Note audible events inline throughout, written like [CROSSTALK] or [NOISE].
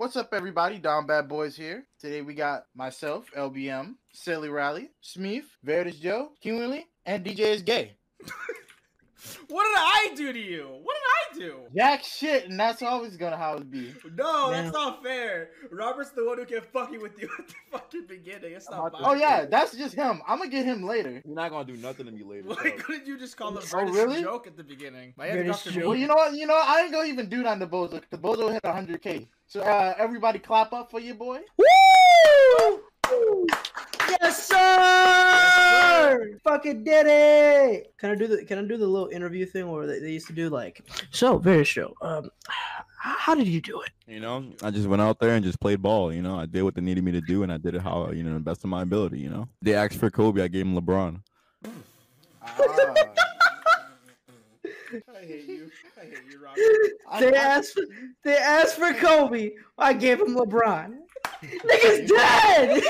What's up, everybody? Down Bad Boys here. Today we got myself, LBM, Sillyrally, Smeef, Veridis Joe, Kiwingly, and DJ is gay. [LAUGHS] What did I do to you? What did I do? Jack shit, and that's always gonna how it be. No, Man. that's not fair. Robert's the one who can fucking with you [LAUGHS] at the fucking beginning. It's not Oh yeah, that's just him. I'm gonna get him later. You're not gonna do nothing to me later. Like, so. couldn't you just call the Oh, really? joke at the beginning? My British Dr. joke? Well, you know what? You know, I ain't gonna even do that on the Bozo. The Bozo hit 100k. So uh, everybody, clap up for your boy. Woo! Yes, sir! Fucking did it! Can I do the Can I do the little interview thing where they, they used to do like? So very show. Um, h- how did you do it? You know, I just went out there and just played ball. You know, I did what they needed me to do, and I did it how you know, the best of my ability. You know, they asked for Kobe, I gave him LeBron. Ah. I hate you. I hate you, Robert. [LAUGHS] They I- asked. They asked for Kobe. I gave him LeBron. [LAUGHS] Nigga's dead.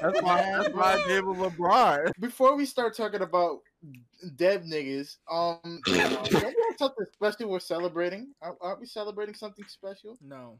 That's why. That's why I gave him LeBron. Before we start talking about dead niggas, um, don't we have something special we're celebrating? Aren't aren't we celebrating something special? No.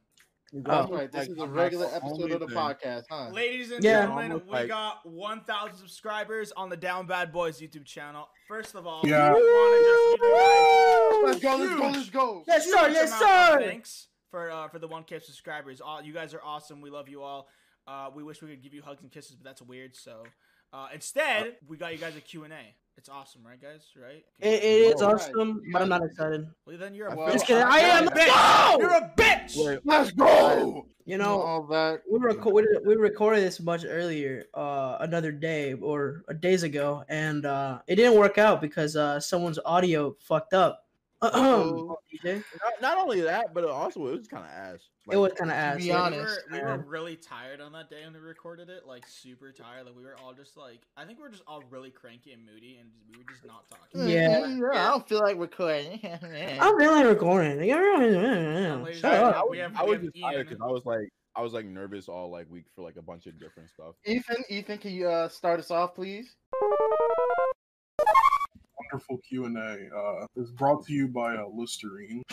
That's Oh. right. This Like, is a I'm not regular episode of the thing. podcast, huh? Ladies and Yeah. gentlemen, we like- got 1,000 subscribers on the Down Bad Boys YouTube channel. First of all, Yeah. we just give you guys Let's go, let's go, let's go. Yes, sir. Yes, sir. Thanks for uh, for the 1K subscribers. All you guys are awesome. We love you all. Uh, we wish we could give you hugs and kisses, but that's weird. So uh, instead, we got you guys a Q and A. It's awesome, right, guys? Right? It, it is Alright. awesome, but I'm not excited. Well, then you're a Well, bitch. Just kidding. I I- am. You're a bitch. You're a bitch. Wait, Let's go. You know, all that. we reco- we, we recorded this much earlier, uh, another day or uh, days ago, and uh, it didn't work out because uh, someone's audio fucked up. Oh. Not, not only that, but also it was kind of ass. It was kind of ass. be We honest, were, we were really tired on that day when we recorded it, like super tired. Like we were all just like, I think we are just all really cranky and moody, and we were just not talking. Yeah. Mm, I don't feel like recording. [LAUGHS] I'm really recording. ladies Shut and up. I was, We have- I was just tired because I was like, I was like nervous all like week for like a bunch of different stuff. Ethan, Ethan, can you uh, start us off, please? Wonderful Q and A uh, is brought to you by uh, Listerine. [LAUGHS]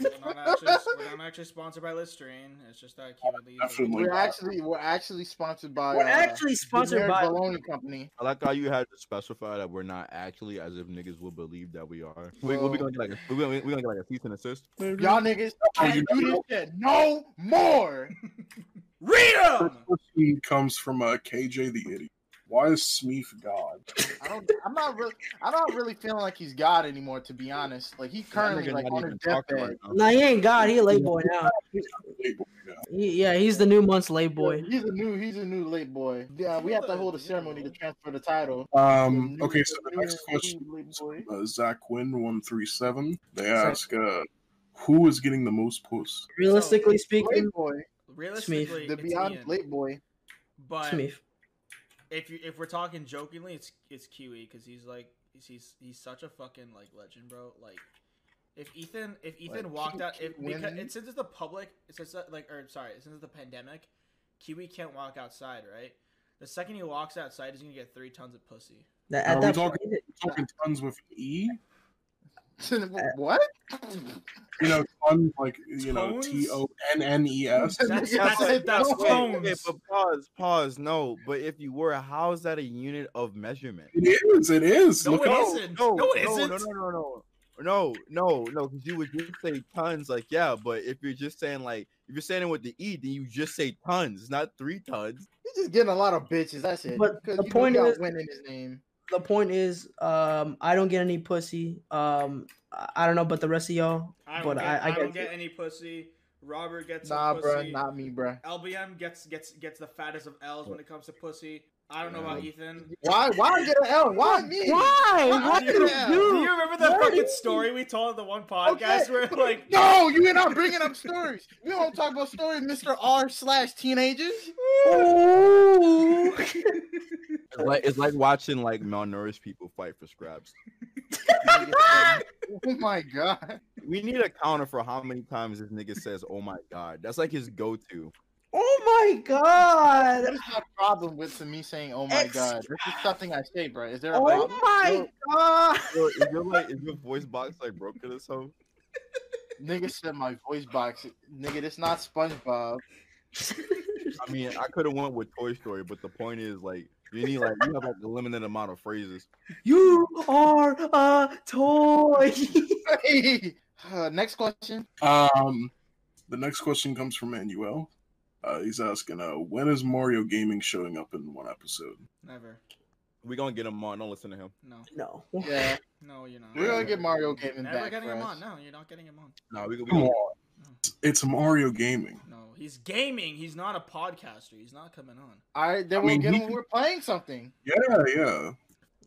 We're not, actually, we're not actually sponsored by Listerine. It's just that Q and Definitely. We're actually we're actually sponsored by. We're uh, actually sponsored Generic by. Bologna Company. I like how you had to specify that we're not actually, as if niggas will believe that we are. We, we'll be gonna get like a, we're gonna, we're gonna get like a cease and assist. Y'all niggas Oh, can't do this shit no more. [LAUGHS] Read First 'em! question comes from uh, KJ the idiot. Why is Smeef God? I don't. I'm not really. I'm not really feeling like he's God anymore. To be honest, like he's currently That like on even his deathbed. right now. Nah, he ain't God. He a late boy now. Wait, boy, now. He, yeah, he's the new month's late boy. He's a new. He's a new late boy. Yeah, we have to hold a ceremony to transfer the title. Um. New- Okay, so the new- next question is boy. from, uh, Zach Quinn one three seven. They ask, uh, who is getting the most posts? Realistically speaking, Late boy. Realistically, The beyond Ian. late boy. But Smith. If you if we're talking jokingly, it's it's Kiwi because he's like he's he's such a fucking like legend, bro. Like if Ethan if Ethan Like, walked Kiwi out if winning? because it, since it's the public it's that, uh, like or sorry since it's the pandemic, Kiwi can't walk outside, right? The second he walks outside, he's gonna get three tons of pussy. That, Are at we that talking- point, Talking tons with E. Uh, what? You know, tons like you know Tones? T O N N E S. That's Yeah, that's, I that's tones. Okay, but pause, pause. No, but if you were, how is that a unit of measurement? It is. It is. No, Look it up. isn't. No, No, it no, isn't. no, no, no, no. No, no, no, because you would just say tons, like yeah, but if you're just saying like if you're saying it with the E, then you just say tons, not three tons. He's just getting a lot of bitches. That's it. But 'Cause the you point is- win in his name. The point is, um, I don't get any pussy. Um, I, I don't know, but the rest of y'all, I don't but get, I, I, I, don't get. get any pussy. Robert gets Nah, some bruh, not me, bruh. LBM gets gets gets the fattest of L's when it comes to pussy. I don't know about Ethan. Why? Why get an L? Why me? Why? Why What do did you you Do do? you remember that Why? fucking story we told in the one podcast Okay. where like No, you're not bringing up stories. We don't talk about stories, Mr. R slash teenagers. Ooh. It's like it's like watching like malnourished people fight for scraps. [LAUGHS] oh my god. We need a counter for how many times this nigga says "Oh my god." That's like his go-to. Oh my god! What is my problem with me saying "Oh my Ex- god"? This is something I say, bro. Is there a Oh problem? my god! Yo, is your like is your voice box like broken or something? Nigga said my voice box. Nigga, this not SpongeBob. I mean, I could have went with Toy Story, but the point is, like, you need like you have like a limited amount of phrases. you are a toy. [LAUGHS] Hey. Uh, next question. Um, the next question comes from Manuel. Uh, he's asking, uh, when is Mario Gaming showing up in one episode? Never. We gonna get him on. Don't listen to him. No. no. Yeah, [LAUGHS] No, you're not. we're gonna get Mario Gaming Never back. getting for him us. on. No, you're not getting him on. No, we, we Come gonna, on. It's Mario Gaming. No, he's gaming. He's not a podcaster. He's not coming on. All right, then I we'll mean, get he him when we're playing something. Yeah, yeah.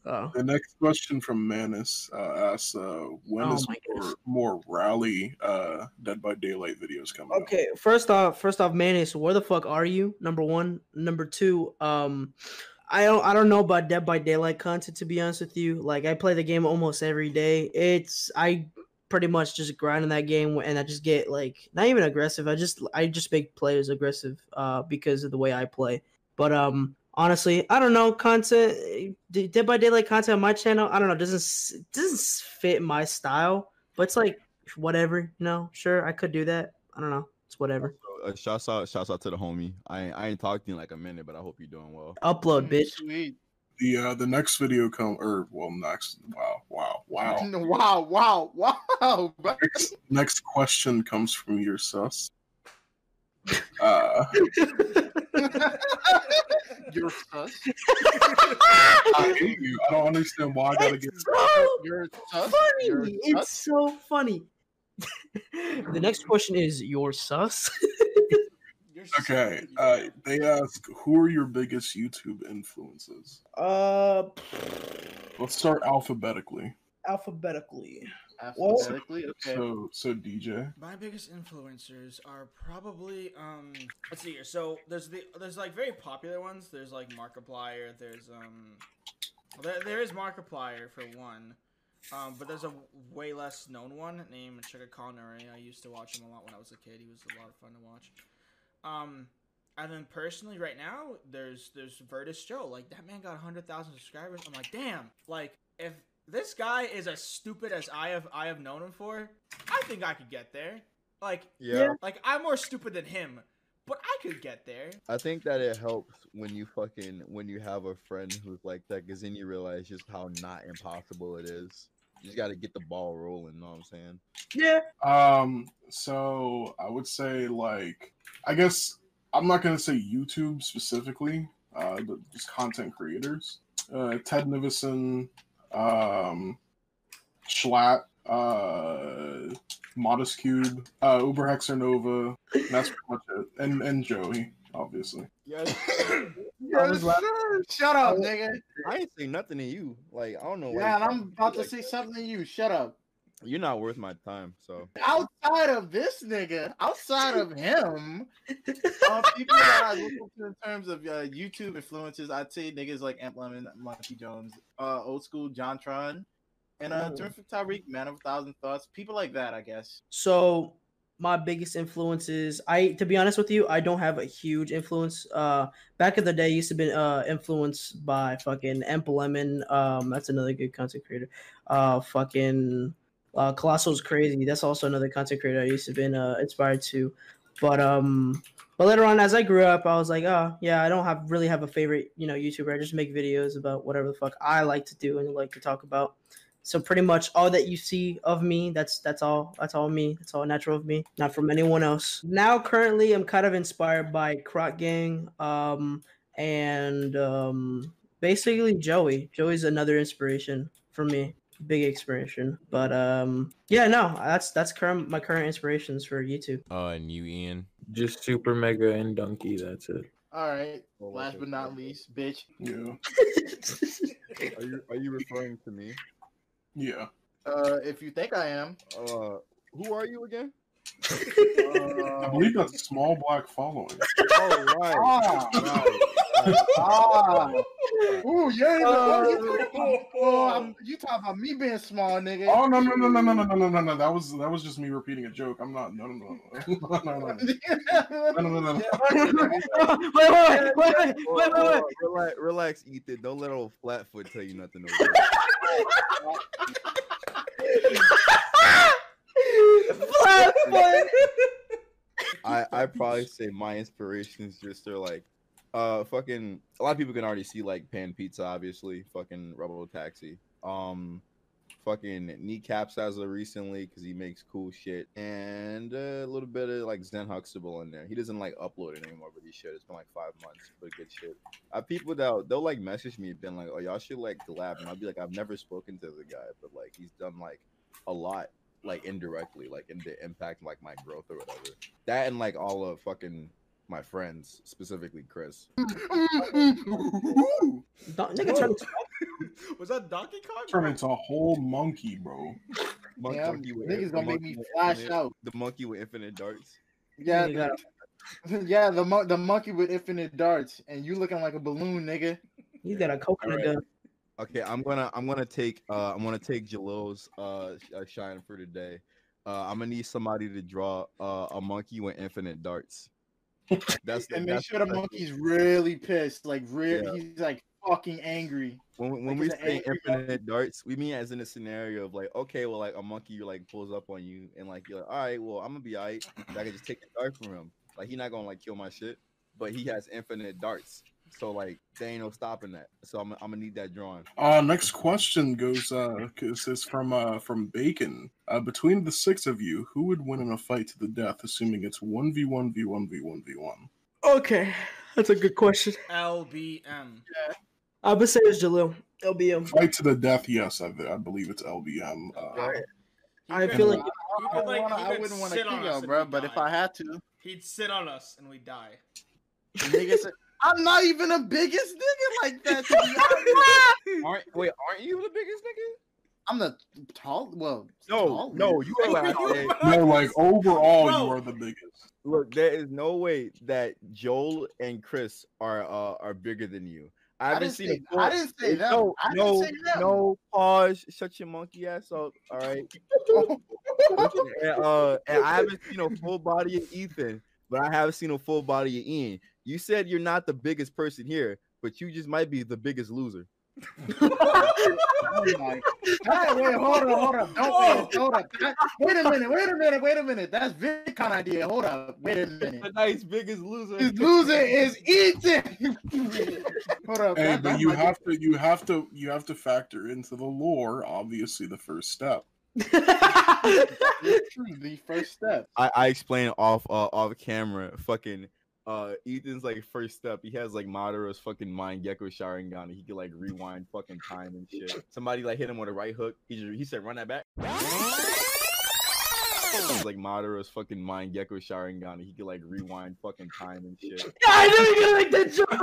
Oh. The next question from Manus uh, asks, uh, when Oh is more, more rally uh, Dead by Daylight videos coming out? Okay, first off, first off, Mayonnaise, where the fuck are you? Number one, number two, um, I don't, I don't know about Dead by Daylight content to be honest with you. Like, I play the game almost every day. It's I pretty much just grind in that game, and I just get like not even aggressive. I just, I just make players aggressive, uh, because of the way I play. But um, honestly, I don't know content. D- Dead by Daylight content on my channel. I don't know, doesn't doesn't fit my style. But it's like whatever, you know. Sure, I could do that. I don't know. It's whatever. uh, shouts out, shouts out to the homie. I ain't- I ain't talked to you in like a minute, but I hope you're doing well. Upload, Mm, bitch. Sweet. The uh, the next video come or well next wow wow wow [LAUGHS] Wow, wow, wow. [LAUGHS] next, next question comes from your sus. Uh, [LAUGHS] You're sus. I hate you. I don't understand why I gotta get. So You're sus. You're funny. sus. It's so funny. [LAUGHS] the next question is your sus. [LAUGHS] Okay, uh, they ask who are your biggest YouTube influences. uh, Let's start alphabetically. alphabetically. Alphabetically, okay. So so DJ. My biggest influencers are probably um let's see here. So there's the there's like very popular ones. There's like Markiplier, there's um there, there is Markiplier for one. Um, but there's a way less known one named Sugar Connery. I used to watch him a lot when I was a kid. He was a lot of fun to watch. Um, and then personally, right now, there's there's Veridis Joe. Like that man got hundred thousand subscribers. I'm like, damn. Like if this guy is as stupid as I have I have known him for, I think I could get there. Like Yeah, like I'm more stupid than him, but I could get there. I think that it helps when you fucking when you have a friend who's like that, because then you realize just how not impossible it is. You just got to get the ball rolling. You know what I'm saying? Yeah. Um, so I would say like I guess I'm not gonna say YouTube specifically, uh, but just content creators. Uh, Ted Nivison, um, Schlatt, uh, Modest Cube, uh, Uber Haxor Nova. and That's pretty much it, and and Joey, obviously. Yes. [LAUGHS] Yes, sir. Shut up, nigga. I ain't say nothing to you. Like I don't know. why Yeah, and I'm about to like say something to you. Shut up. You're not worth my time. So Outside of this nigga, outside of him, uh, [LAUGHS] people that I look up to in terms of uh, YouTube influences, I'd say niggas like EmpLemon, Monkey Jones, uh, old school JonTron, and uh, Oh. Turn Tyreek, Man of a Thousand Thoughts, people like that, I guess. So my biggest influences, I to be honest with you, I don't have a huge influence. Uh, back in the day, I used to be uh influenced by fucking EmpLemon. Um, that's another good content creator. Uh, fucking uh, Colossal's crazy. That's also another content creator I used to been uh inspired to. But um, but later on, as I grew up, I was like, oh yeah, I don't have really have a favorite, you know, YouTuber. I just make videos about whatever the fuck I like to do and like to talk about. So pretty much all that you see of me, that's that's all that's all me. That's all natural of me, not from anyone else. Now currently I'm kind of inspired by Croc Gang um and um basically Joey. Joey's another inspiration for me. Big inspiration. But um yeah, no, that's that's current my current inspirations for YouTube. Uh, and you, Ian. Just super mega and donkey. That's it. All right. Well, Last but not so- least, bitch. Yeah, [LAUGHS] Are you are you referring to me? yeah. Uh, if you think I am, Uh, who are you again? I uh, believe that's small black following. Oh right. Ah. right, right. ah, ooh, you ain't Uh, oh, you talking about, oh, I'm, you talking about me being small, nigga? Oh no no no no no no no no no no! That was that was just me repeating a joke. I'm not. No no no no no no no no no no. no. wait, wait, wait, wait, wait, Whoa, wait, wait, whoa, wait. Relax, relax, Ethan. Don't let old Flatfoot tell you nothing. over there. I I probably say my inspirations just are like, uh, fucking. A lot of people can already see like Pan Pizza, obviously. Fucking Rebel Taxi. Um, fucking kneecaps as of recently because he makes cool shit and uh, a little bit of like Zen Huxtable in there. He doesn't like upload it anymore, but he should. It's been like five months, but good shit. I have people that they'll like message me, been like, "Oh, y'all should like collab," and I'll be like, "I've never spoken to the guy, but like he's done like a lot." Like indirectly, like in the impact, like my growth or whatever. That and like all of fucking my friends, specifically Chris. Don't, nigga, turn this [LAUGHS] Was that Donkey Kong? Turn into a whole monkey, bro. Mon- Yeah, monkey with- niggas the gonna make monkey me with flash infinite- out. The monkey with infinite darts. Yeah, the, [LAUGHS] yeah, the mon- the monkey with infinite darts, and you looking like a balloon, nigga. He's got a coconut Alright. gun. Okay, I'm gonna I'm gonna take uh I'm gonna take Jalil's uh, uh shine for today. Uh, I'm gonna need somebody to draw uh, a monkey with infinite darts. [LAUGHS] That's the, And make sure the monkey's really pissed, like real. Yeah. He's like fucking angry. when when like we say infinite darts, we mean as in a scenario of like, okay, well, like a monkey like pulls up on you and like you're like, all right, well, I'm gonna be alright. I can just take the dart from him. Like he's not gonna like kill my shit, but he has infinite darts. So like there ain't no stopping that. So I'm I'm gonna need that drawing. Uh, next question goes. Uh, this is from uh from Bacon. Uh, between the six of you, who would win in a fight to the death, assuming it's one v one v one v one v one? Okay, that's a good question. LBM. I would say it's Jalil. LBM. Fight to the death. Yes, I, I believe it's LBM. Uh, He I feel like he I, could, like, wanna, he I wouldn't want to kill us you, bro. we But if. I had to, He'd sit on us and we die. the nigga said, I'm not even the biggest nigga like that. To be. [LAUGHS] Aren't wait, aren't you the biggest nigga? I'm the tall. Well, No, tall no, you are like [LAUGHS] no, like overall, Bro. you are the biggest. Look, there is no way that Joel and Chris are uh, are bigger than you. I I haven't didn't seen say, a I didn't say that. No, I no, that. no. Pause. Shut your monkey ass up. All right. [LAUGHS] and, uh, and I haven't seen a full body of Ethan, but I have seen a full body of Ian. You said you're not the biggest person here, but you just might be the biggest loser. Oh my God, wait, hold on, hold on. Don't [LAUGHS] wait, hold up. Wait a minute, wait a minute, wait a minute. That's VidCon idea. Hold up, wait a minute. The minute. nice biggest loser. This loser is Ethan. hold up. Hey, that- but that you might have to, you have to, you have to factor into the lore. Obviously, the first step. [LAUGHS] be true, the first step. I, I explained off uh, off camera. Fucking uh, Ethan's like first step. He has like Madara's fucking Mangekyo Sharingan. And he could like rewind fucking time and shit. Somebody like hit him with a right hook. He just, he said run that back. It's like Madara's fucking Mangekyo Sharingan. And he could like rewind fucking time and shit. I knew you were gonna make that joke. [LAUGHS]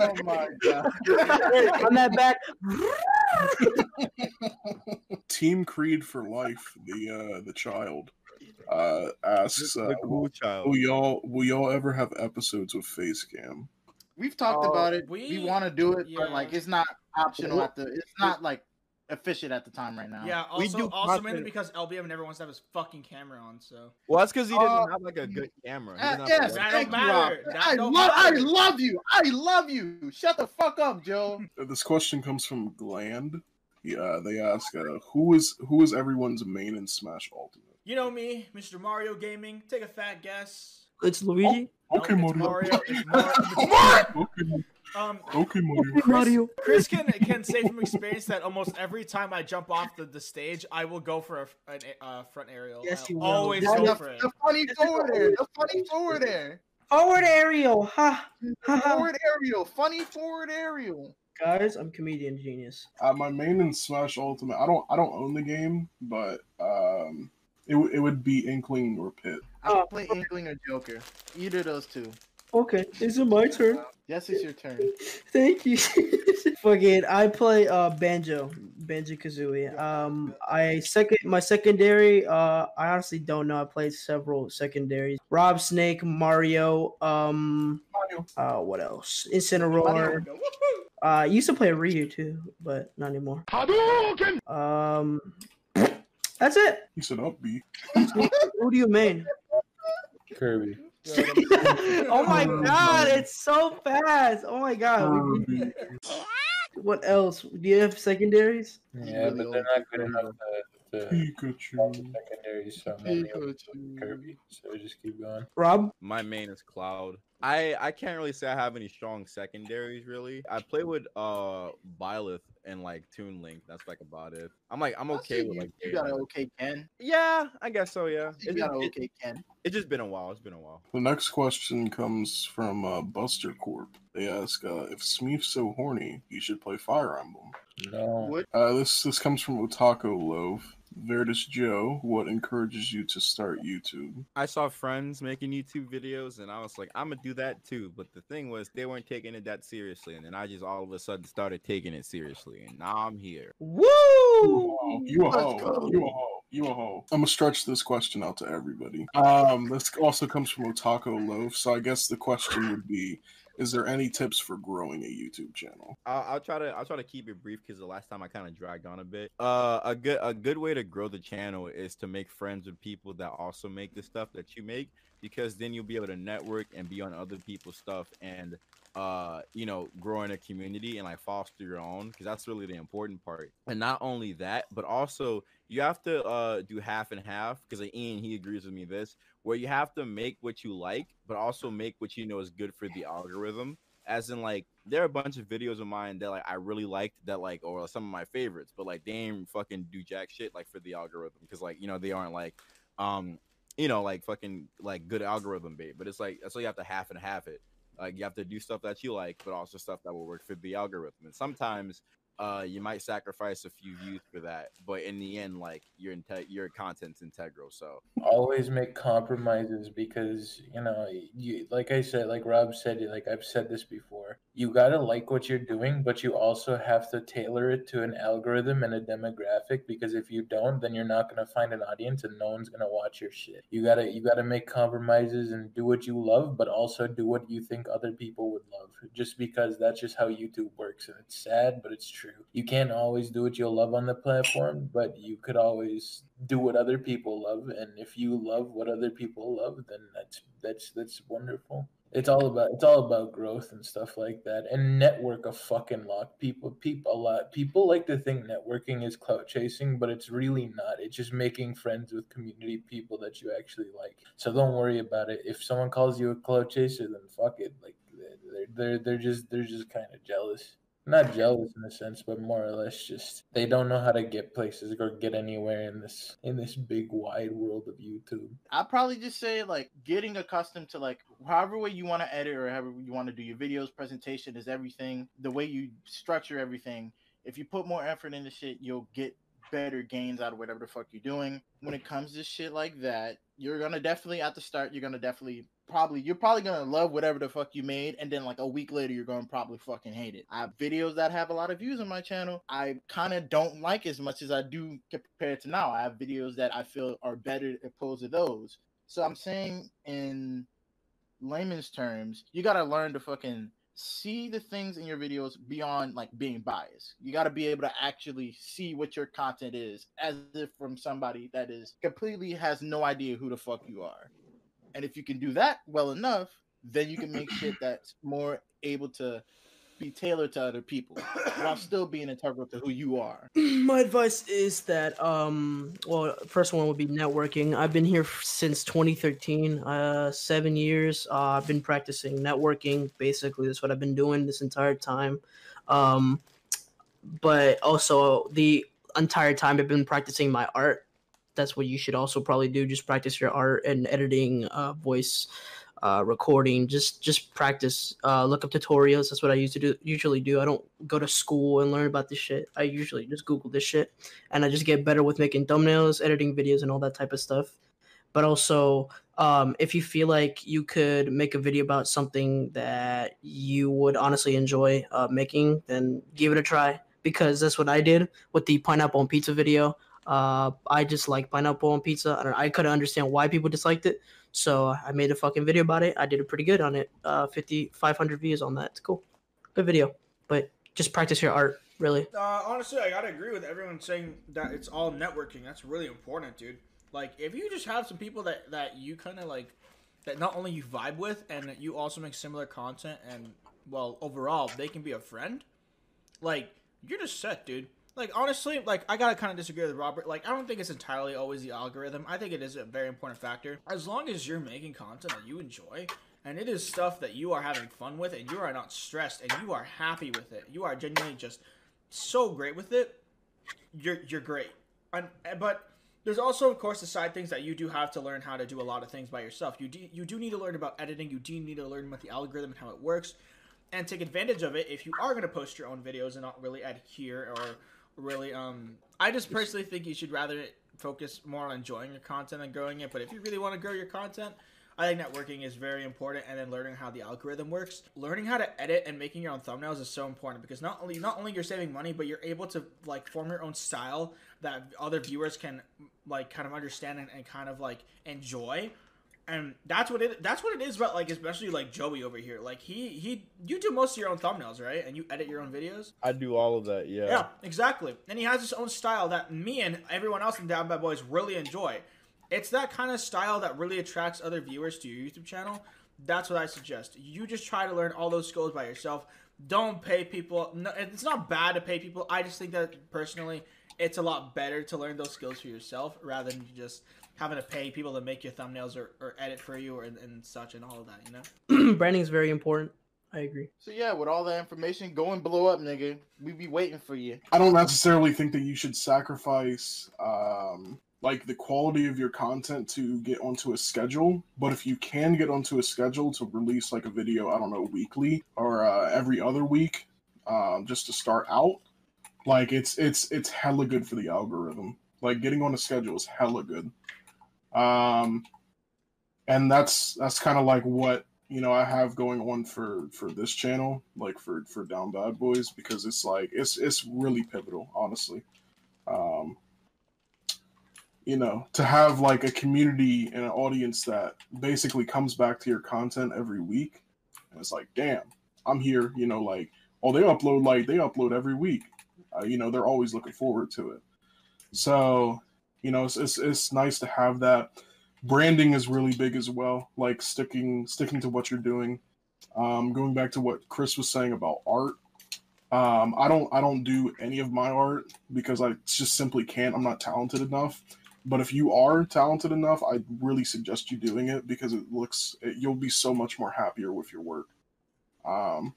Oh my god. On that back. Team Creed for life. The uh, the child uh, asks, uh, the cool child. will y'all will y'all ever have episodes with face cam? We've talked Uh, about it. We, we- want to do it, but like it's not optional at the. It's not like efficient at the time right now. Yeah, We also, do also mainly content- because LBM never wants to have his fucking camera on, so. Well, that's because he doesn't Uh, have like a good camera. He Uh, yes, a That don't matter. That I don't love, I love you. I love you. Shut the fuck up, Joe. [LAUGHS] Uh, This question comes from Gland. Yeah, they ask, uh, who is who is everyone's main in Smash Ultimate? You know me, Mr. Mario Gaming. Take a fat guess. It's Luigi. No, Okay, it's Mario. Mario. It's [LAUGHS] Mario. Okay, Um, okay, Mario. Mario. Chris can can say from experience that almost every time I jump off the, the stage, I will go for a an, uh, front aerial. Yes, you will. always Yeah, go the, for it. the funny forward air. The funny forward air. Forward aerial. Ha. Ha ha. Forward aerial. Funny forward aerial. Guys, I'm comedian genius. Uh, my main in Smash Ultimate. I don't I don't own the game, but um, it it would be Inkling or Pit. I Oh. play Inkling or Joker. Either of those two. Okay, is it my turn? Yes, it's your turn. [LAUGHS] Thank you. [LAUGHS] Fucking, I play uh banjo, banjo kazooie. Um, I second my secondary. Uh, I honestly don't know. I played several secondaries. Rob Snake, Mario. Um, Mario. uh, what else? Incineroar. Uh, I used to play Ryu too, but not anymore. Um, that's it. He said up B. Who do you main? Kirby. [LAUGHS] oh my god, it's so fast. Oh my god. What else? Do you have secondaries? Yeah, but they're not good enough to, to Pikachu. secondaries, so I'm only up Kirby. So we just keep going. Rob, My main is Cloud. I I can't really say I have any strong secondaries really. I play with uh Byleth and like Toon Link. That's like about it. I'm like I'm I'll okay with you, like you got an okay Ken. Yeah, I guess so. Yeah, You it's got an okay Ken. it's just been a while. It's been a while. The next question comes from uh, Buster Corp. They ask uh, if Smeef's so horny, you should play Fire Emblem. No. What? Uh, this this comes from Otaku Loaf. Veridis Joe, what encourages you to start YouTube? I saw friends making YouTube videos, and I was like, I'm gonna do that too. But the thing was, they weren't taking it that seriously, and then I just all of a sudden started taking it seriously, and now I'm here. woo! You a Let's hoe. You a hoe. You a hoe. I'm gonna stretch this question out to everybody. Um, this also comes from Otaku Loaf. So I guess the question would be: Is there any tips for growing a YouTube channel? I'll, I'll try to I'll try to keep it brief because the last time I kind of dragged on a bit. Uh, a good a good way to grow the channel is to make friends with people that also make the stuff that you make because then you'll be able to network and be on other people's stuff and uh you know grow in a community and like foster your own because that's really the important part and not only that but also you have to uh do half and half because like ian he agrees with me this where you have to make what you like but also make what you know is good for the algorithm as in like there are a bunch of videos of mine that like I really liked that like or some of my favorites, but like they ain't fucking do jack shit like for the algorithm because like you know they aren't like um you know like fucking like good algorithm bait. But it's like that's why you have to half and half it. Like you have to do stuff that you like, but also stuff that will work for the algorithm. And sometimes uh you might sacrifice a few views for that, but in the end, like your inte- your content's integral. So always make compromises because you know you like i said like rob said like i've said this before you gotta like what you're doing but you also have to tailor it to an algorithm and a demographic because if you don't then you're not gonna find an audience and no one's gonna watch your shit you gotta you gotta make compromises and do what you love but also do what you think other people would love just because that's just how youtube works and it's sad but it's true you can't always do what you'll love on the platform but you could always do what other people love and if you love what other people love then that's that's that's wonderful. It's all about it's all about growth and stuff like that and network a fucking lot. People people a lot people like to think networking is clout chasing but it's really not. It's just making friends with community people that you actually like. So don't worry about it. If someone calls you a clout chaser then fuck it. Like they're they're, they're just they're just kind of jealous not jealous in a sense, but more or less just they don't know how to get places or get anywhere in this in this big wide world of YouTube. I'd probably just say like getting accustomed to like however way you want to edit or however you want to do your videos, presentation is everything. The way you structure everything. If you put more effort into shit, you'll get better gains out of whatever the fuck you're doing. When it comes to shit like that, you're gonna definitely at the start, you're gonna definitely probably you're probably gonna love whatever the fuck you made, and then like a week later you're gonna probably fucking hate it. I have videos that have a lot of views on my channel. I kind of don't like as much as I do compared to now. I have videos that I feel are better opposed to those. So I'm saying in layman's terms, you gotta learn to fucking see the things in your videos beyond like being biased. You got to be able to actually see what your content is as if from somebody that is completely has no idea who the fuck you are. And if you can do that well enough, then you can make shit [COUGHS] that's more able to be tailored to other people while [COUGHS] still being integral to who you are. My advice is that um well first one would be networking. I've been here since 2013, uh 7 years. Uh, I've been practicing networking basically that's what I've been doing this entire time. Um but also the entire time I've been practicing my art. That's what you should also probably do just practice your art and editing uh voice uh, recording. Just just practice. Uh, look up tutorials. That's what I used to do. Usually do. I don't go to school and learn about this shit. I usually just Google this shit, and I just get better with making thumbnails, editing videos, and all that type of stuff. But also, um, if you feel like you could make a video about something that you would honestly enjoy uh, making, then give it a try because that's what I did with the pineapple pizza video. Uh, I just like pineapple on pizza. I don't. I couldn't understand why people disliked it. So I made a fucking video about it. I did it pretty good on it. Uh, 50, 500 views on that. It's cool. Good video. But just practice your art, really. Uh, honestly, I gotta agree with everyone saying that it's all networking. That's really important, dude. Like, if you just have some people that that you kind of like, that not only you vibe with, and that you also make similar content, and well, overall, they can be a friend. Like, you're just set, dude. Like honestly, like I gotta kind of disagree with Robert. Like I don't think it's entirely always the algorithm. I think it is a very important factor. As long as you're making content that you enjoy, and it is stuff that you are having fun with, and you are not stressed, and you are happy with it, you are genuinely just so great with it. You're you're great. And, but there's also, of course, the side things that you do have to learn how to do a lot of things by yourself. You do you do need to learn about editing. You do need to learn about the algorithm and how it works, and take advantage of it if you are going to post your own videos and not really adhere or really. Um, I just personally think you should rather focus more on enjoying your content and growing it. But if you really want to grow your content, I think networking is very important, and then learning how the algorithm works. Learning how to edit and making your own thumbnails is so important because not only not only you're saving money, but you're able to like form your own style that other viewers can like kind of understand and, and kind of like enjoy. And that's what it that's what it is about like especially like Joey over here. Like he he you do most of your own thumbnails, right? And you edit your own videos. I do all of that. Yeah. Yeah, exactly. And he has his own style that me and everyone else in Down Bad Boys really enjoy. It's that kind of style that really attracts other viewers to your YouTube channel. That's what I suggest. You just try to learn all those skills by yourself. Don't pay people. No, it's not bad to pay people. I just think that personally, it's a lot better to learn those skills for yourself rather than just having to pay people to make your thumbnails or, or edit for you or and such and all of that. You know. [CLEARS THROAT] Branding is very important. I agree. So yeah, with all that information, go and blow up, nigga. We be waiting for you. I don't necessarily think that you should sacrifice um, like the quality of your content to get onto a schedule. But if you can get onto a schedule to release like a video, I don't know, weekly or uh, every other week, um, just to start out, like it's it's it's hella good for the algorithm. Like getting on a schedule is hella good. Um, and that's that's kind of like what you know I have going on for for this channel, like for for Down Bad Boys, because it's like it's it's really pivotal, honestly. Um, you know, to have like a community and an audience that basically comes back to your content every week, and it's like, damn, I'm here. You know, like, oh, they upload like they upload every week. Uh, you know, they're always looking forward to it. So, you know, it's, it's it's nice to have that. Branding is really big as well. Like sticking sticking to what you're doing. Um, going back to what Chris was saying about art, um, I don't I don't do any of my art because I just simply can't. I'm not talented enough. But if you are talented enough, I really suggest you doing it because it looks it, you'll be so much more happier with your work. Um,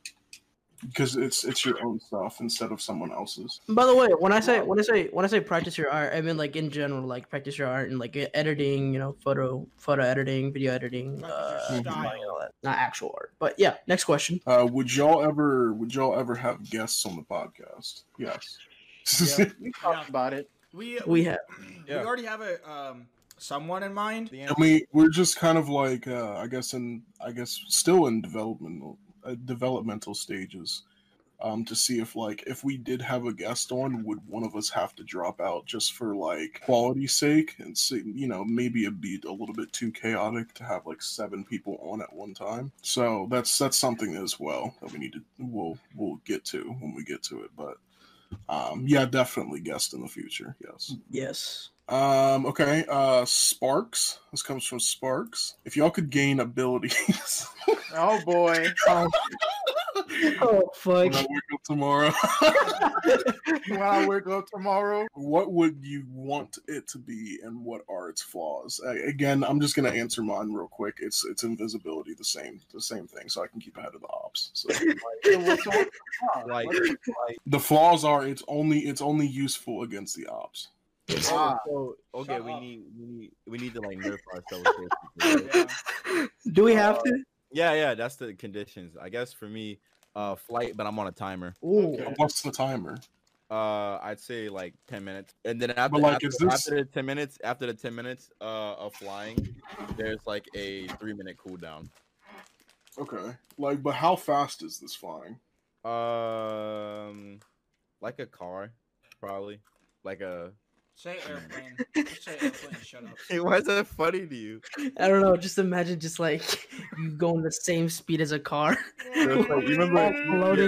because it's it's your own stuff instead of someone else's. By the way, when I say when I say when I say practice your art, I mean like in general, like practice your art and like editing, you know, photo photo editing, video editing, uh, style. all that. not actual art. But yeah, next question. Uh, would y'all ever would y'all ever have guests on the podcast? Yes. Yeah, [LAUGHS] we talked Yeah. about it. We We have we Yeah. already have a um someone in mind. The And we we're just kind of like uh, I guess in I guess still in developmental uh, developmental stages um, to see if like if we did have a guest on, would one of us have to drop out just for like quality's sake and see you know maybe it'd be a little bit too chaotic to have like seven people on at one time. So that's that's something as well that we need to we'll we'll get to when we get to it, but. Um, yeah, definitely guest in the future. Yes. yes. Um, okay, uh Sparks. This comes from Sparks. If y'all could gain abilities [LAUGHS] Oh boy. Oh, [LAUGHS] oh when fuck. I wake up tomorrow, [LAUGHS] when I wake up tomorrow, what would you want it to be and what are its flaws? A- Again, I'm just gonna answer mine real quick. It's it's invisibility, the same the same thing, so I can keep ahead of the ops. So like, like the flaws are it's only it's only useful against the ops. So okay, Shut we up. need we need we need to like nerf ourselves. Yeah. Do we have to? yeah, yeah, that's the conditions. I guess for me, uh, flight, but I'm on a timer. Ooh. Okay. What's the timer? Uh, I'd say like ten minutes, and then after like, after, is this- after the ten minutes, after the ten minutes uh of flying, there's like a three minute cooldown. Okay. Like but how fast is this flying? Um, like a car, probably. Like a. Say [LAUGHS] airplane. Just say airplane. Shut up. Hey, Why is that funny to you? I don't know. Just imagine just like you going the same speed as a car. [LAUGHS] Like, you remember- Floating.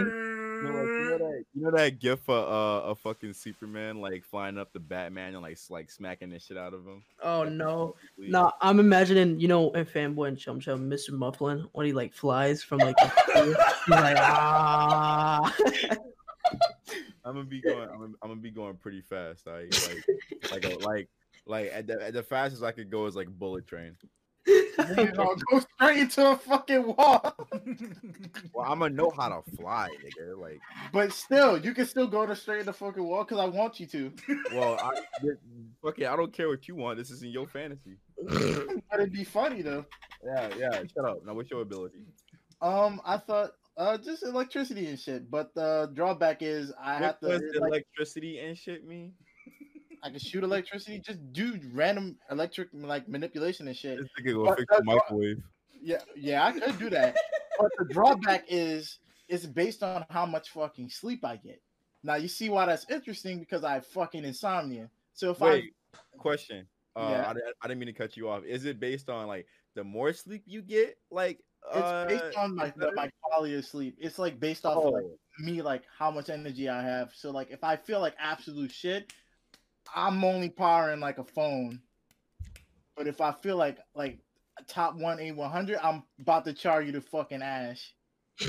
You know, like, you know that you know that gif of uh, a fucking Superman like flying up the Batman and like like smacking the shit out of him. Oh no. Please. No, I'm imagining, you know, in Fanboy and Chum Chum, Mr. Mufflin, when he like flies from like the [LAUGHS] tree, he's like ah. I I'm gonna be going. I'm gonna, I'm gonna be going pretty fast. I like, like, a, like, like at the, at the fastest I could go is like bullet train. Nigga gonna [LAUGHS] go straight into a fucking wall. [LAUGHS] Well, I'm gonna know how to fly, nigga. Like, But still, you can still go to straight in the fucking wall because I want you to. well, I, fuck it. I don't care what you want. This is in your fantasy. But it'd be funny though. Yeah, yeah. Shut up. Now, what's your ability? Um, I thought uh just electricity and shit. But the drawback is I have What to does like, electricity and shit mean? I can shoot electricity, just do random electric like manipulation and shit. This nigga gonna But fix the microwave. Yeah, yeah, I could do that. but the drawback is it's based on how much fucking sleep I get. Now you see why that's interesting because I have fucking insomnia. So if Wait, question. Uh, Yeah. I, I didn't mean to cut you off. Is it based on like the more sleep you get, like I, it's uh, based on my is my quality of sleep. It's like based off of, like Oh, me, like how much energy I have. So like if I feel like absolute shit, I'm only powering like a phone. But if I feel like like top one A one hundred, I'm about to charge you to fucking ash. [LAUGHS]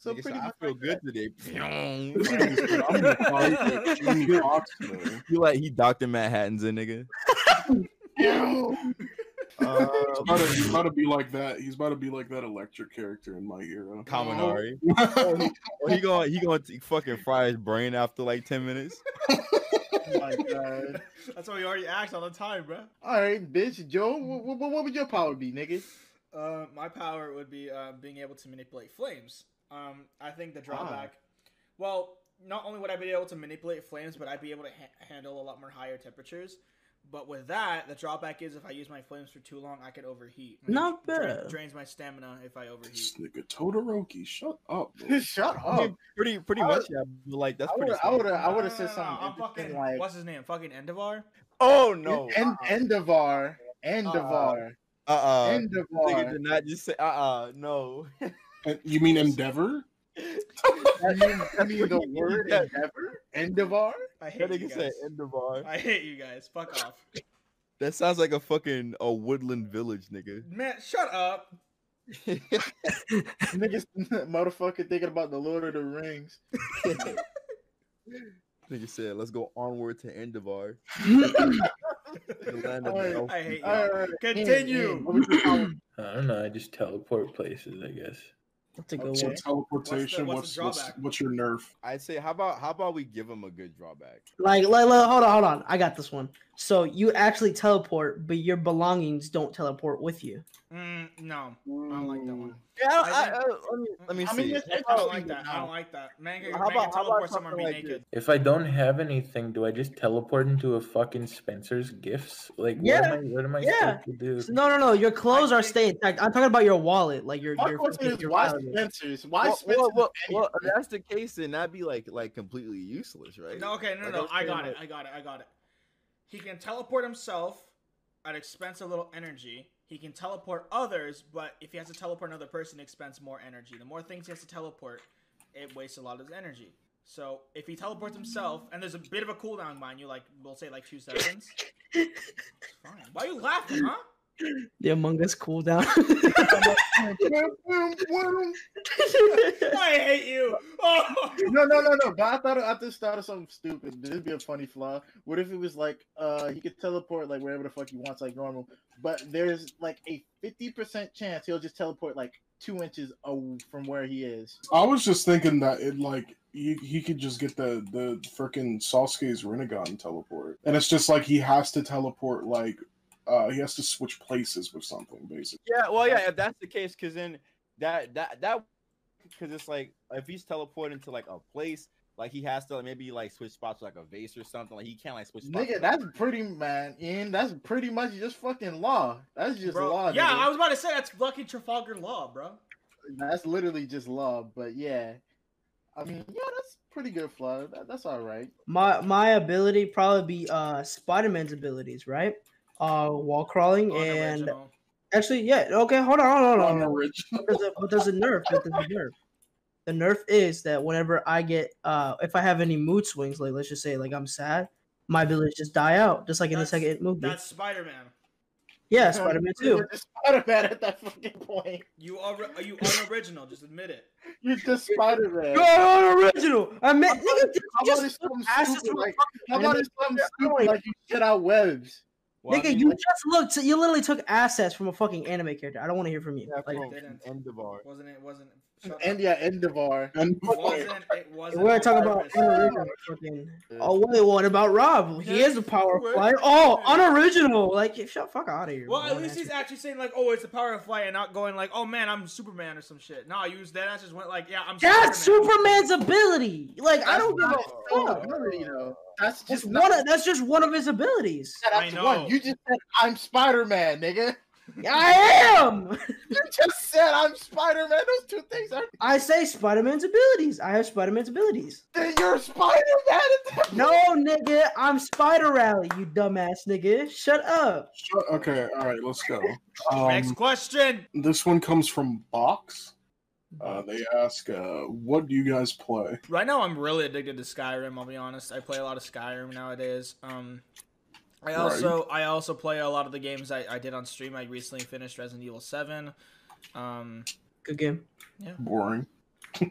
So nigga said, pretty I much feel like good that. today. [LAUGHS] [LAUGHS] I'm the father of Jamie Foxx, man. you like he Doctor Manhattan's a nigga. Uh, He's about, to, he's about to be like that. He's about to be like that electric character in my hero. Kaminari. [LAUGHS] oh, he, oh, he going he going to fucking fry his brain after like ten minutes. [LAUGHS] Oh my god. That's why we already act all the time, bro. All right, bitch, Joe. What, what, what would your power be, nigga? Uh, my power would be uh, being able to manipulate flames. Um, I think the drawback. Well, not only would I be able to manipulate flames, but I'd be able to ha- handle a lot more higher temperatures. But with that, the drawback is if I use my flames for too long, I could overheat. which Not dra- bad. drains my stamina if I overheat. This nigga Todoroki, shut up. bro. [LAUGHS] Shut I up. mean, pretty pretty I much would- yeah. Like that's I pretty. would, I would. I would have No, said no, no, something I'm fucking. like What's his name? Fucking Endevar. Oh no. End, Endevar, Endevar, Uh uh. Nigga Endevar. did not just say uh uh no. You mean Endeavor? [LAUGHS] I mean, I mean the word [LAUGHS] Yeah. Endeavor, Endevar. I That hate you nigga said guys. I hate you guys. Fuck off. That sounds like a fucking a woodland village, nigga. Man, shut up. [LAUGHS] Niggas, motherfucker, thinking about the Lord of the Rings. [LAUGHS] Nigga said, "Let's go onward to Endevar." [LAUGHS] the land of Alright. I hate you. All right, Continue. Ian, what was your [CLEARS THROAT] power? I don't know. I just teleport places, I guess. That's a good So one. teleportation. What's What's the- what's what's, what's your nerf? I'd say, how about how about we give him a good drawback? Like, like, like, hold on, hold on. I got this one. So you actually teleport, but your belongings don't teleport with you. Mm, no, I don't like that one. Yeah, I I, think- I, let me let me I see. mean, it's I don't like that. I don't like that. Man can, How about- can teleport somewhere and be something like naked. If I don't have anything, do I just teleport into a fucking Spencer's gifts? Like, Yeah. what am I, what am I Yeah. supposed to do? No, no, no. Your clothes are staying intact. I'm talking about your wallet, like your My your, question your why wallet. Spencer's? Why well, Spencer's? well, well, well, if that's the case, then that'd be like like completely useless, right? No, okay, no, Like, no, was I got it, I got it, I got it. He can teleport himself at expense of little energy. He can teleport others, but if he has to teleport another person, it expends more energy. The more things he has to teleport, it wastes a lot of his energy. So if he teleports himself, and there's a bit of a cooldown, mind you, like we'll say like two seconds. [LAUGHS] it's fine. Why are you laughing, huh? The Among Us cooldown. [LAUGHS] I hate you. Oh. no, no, no, no. But I thought I just thought of something stupid. This would be a funny flaw. What if it was like uh he could teleport like wherever the fuck he wants, like normal, but there's like a fifty percent chance he'll just teleport like two inches away from where he is. I was just thinking that it like he, he could just get the the freaking Sasuke's Rinnegan teleport, and it's just like he has to teleport like uh he has to switch places with something basically. Yeah, well, yeah, if that's the case, because then that that that because it's like if he's teleporting to like a place, like he has to like, maybe like switch spots to like a vase or something. Like he can't like switch. Spots Nigga, to- that's pretty man. Ian, that's pretty much just fucking law. That's just Bro, law. yeah, nigga. I was about to say that's fucking Trafalgar Law, bro. That's literally just law. But yeah, I mean, yeah, that's pretty good flaw. That, that's all right. my my ability probably be uh Spider Man's abilities, right? Uh, wall crawling and Unoriginal. actually, yeah. Okay, hold on, hold on, hold on. Unoriginal. But there's a, but there's a nerf. but There's a nerf. The nerf is that whenever I get, uh, if I have any mood swings, like let's just say, like I'm sad, my abilities just die out, just like in the That's- second movie. That's Spider Man. Yeah, [LAUGHS] Spider Man You're 2. just Spider-Man at that fucking point. You are are you unoriginal? Just admit it. You're just Spider-Man. You're original. I meant, How nigga, about- did How you about just it's something asses stupid from a like fucking how about anime? it's something Yeah, stupid like you shit out webs? Well, I Nigga, mean, you just looked. You literally took assets from a fucking anime character. I don't want to hear from you. Yeah, Like, from didn't. Endeavor. wasn't it? Wasn't shut up. And yeah, Endeavor. And It wasn't. It wasn't. we're on talking about purpose. unoriginal. Fucking. Oh wait, what about Rob? He is a power Wait. flyer. Oh, unoriginal. Like, shut fuck out of here. Well, bro. at least he's actually saying like, "Oh, it's the power of flight," and not going like, "Oh man, I'm Superman" or some shit. No, I used that. I just went like, "Yeah, I'm." That's Superman. Superman's ability. Like, I don't give a fuck. ability, though. That's That's just one. Of, that's just one of his abilities. that's I know. one. You just said I'm Spider-Man, nigga. I am. [LAUGHS] You just said I'm Spider-Man. Those two things are I say Spider-Man's abilities. I have Spider-Man's abilities. then you're Spider-Man. No, nigga, I'm Spider Rally. You dumbass nigga. Shut up. Shut- okay, all right, let's go. Next Um, question. this one comes from Box. Uh, they ask, uh, "What do you guys play?" Right now, I'm really addicted to Skyrim. I'll be honest. I play a lot of Skyrim nowadays. Um, I Right. also I also play a lot of the games I, I did on stream. I recently finished Resident Evil Seven. Um, Good game. Yeah. Boring.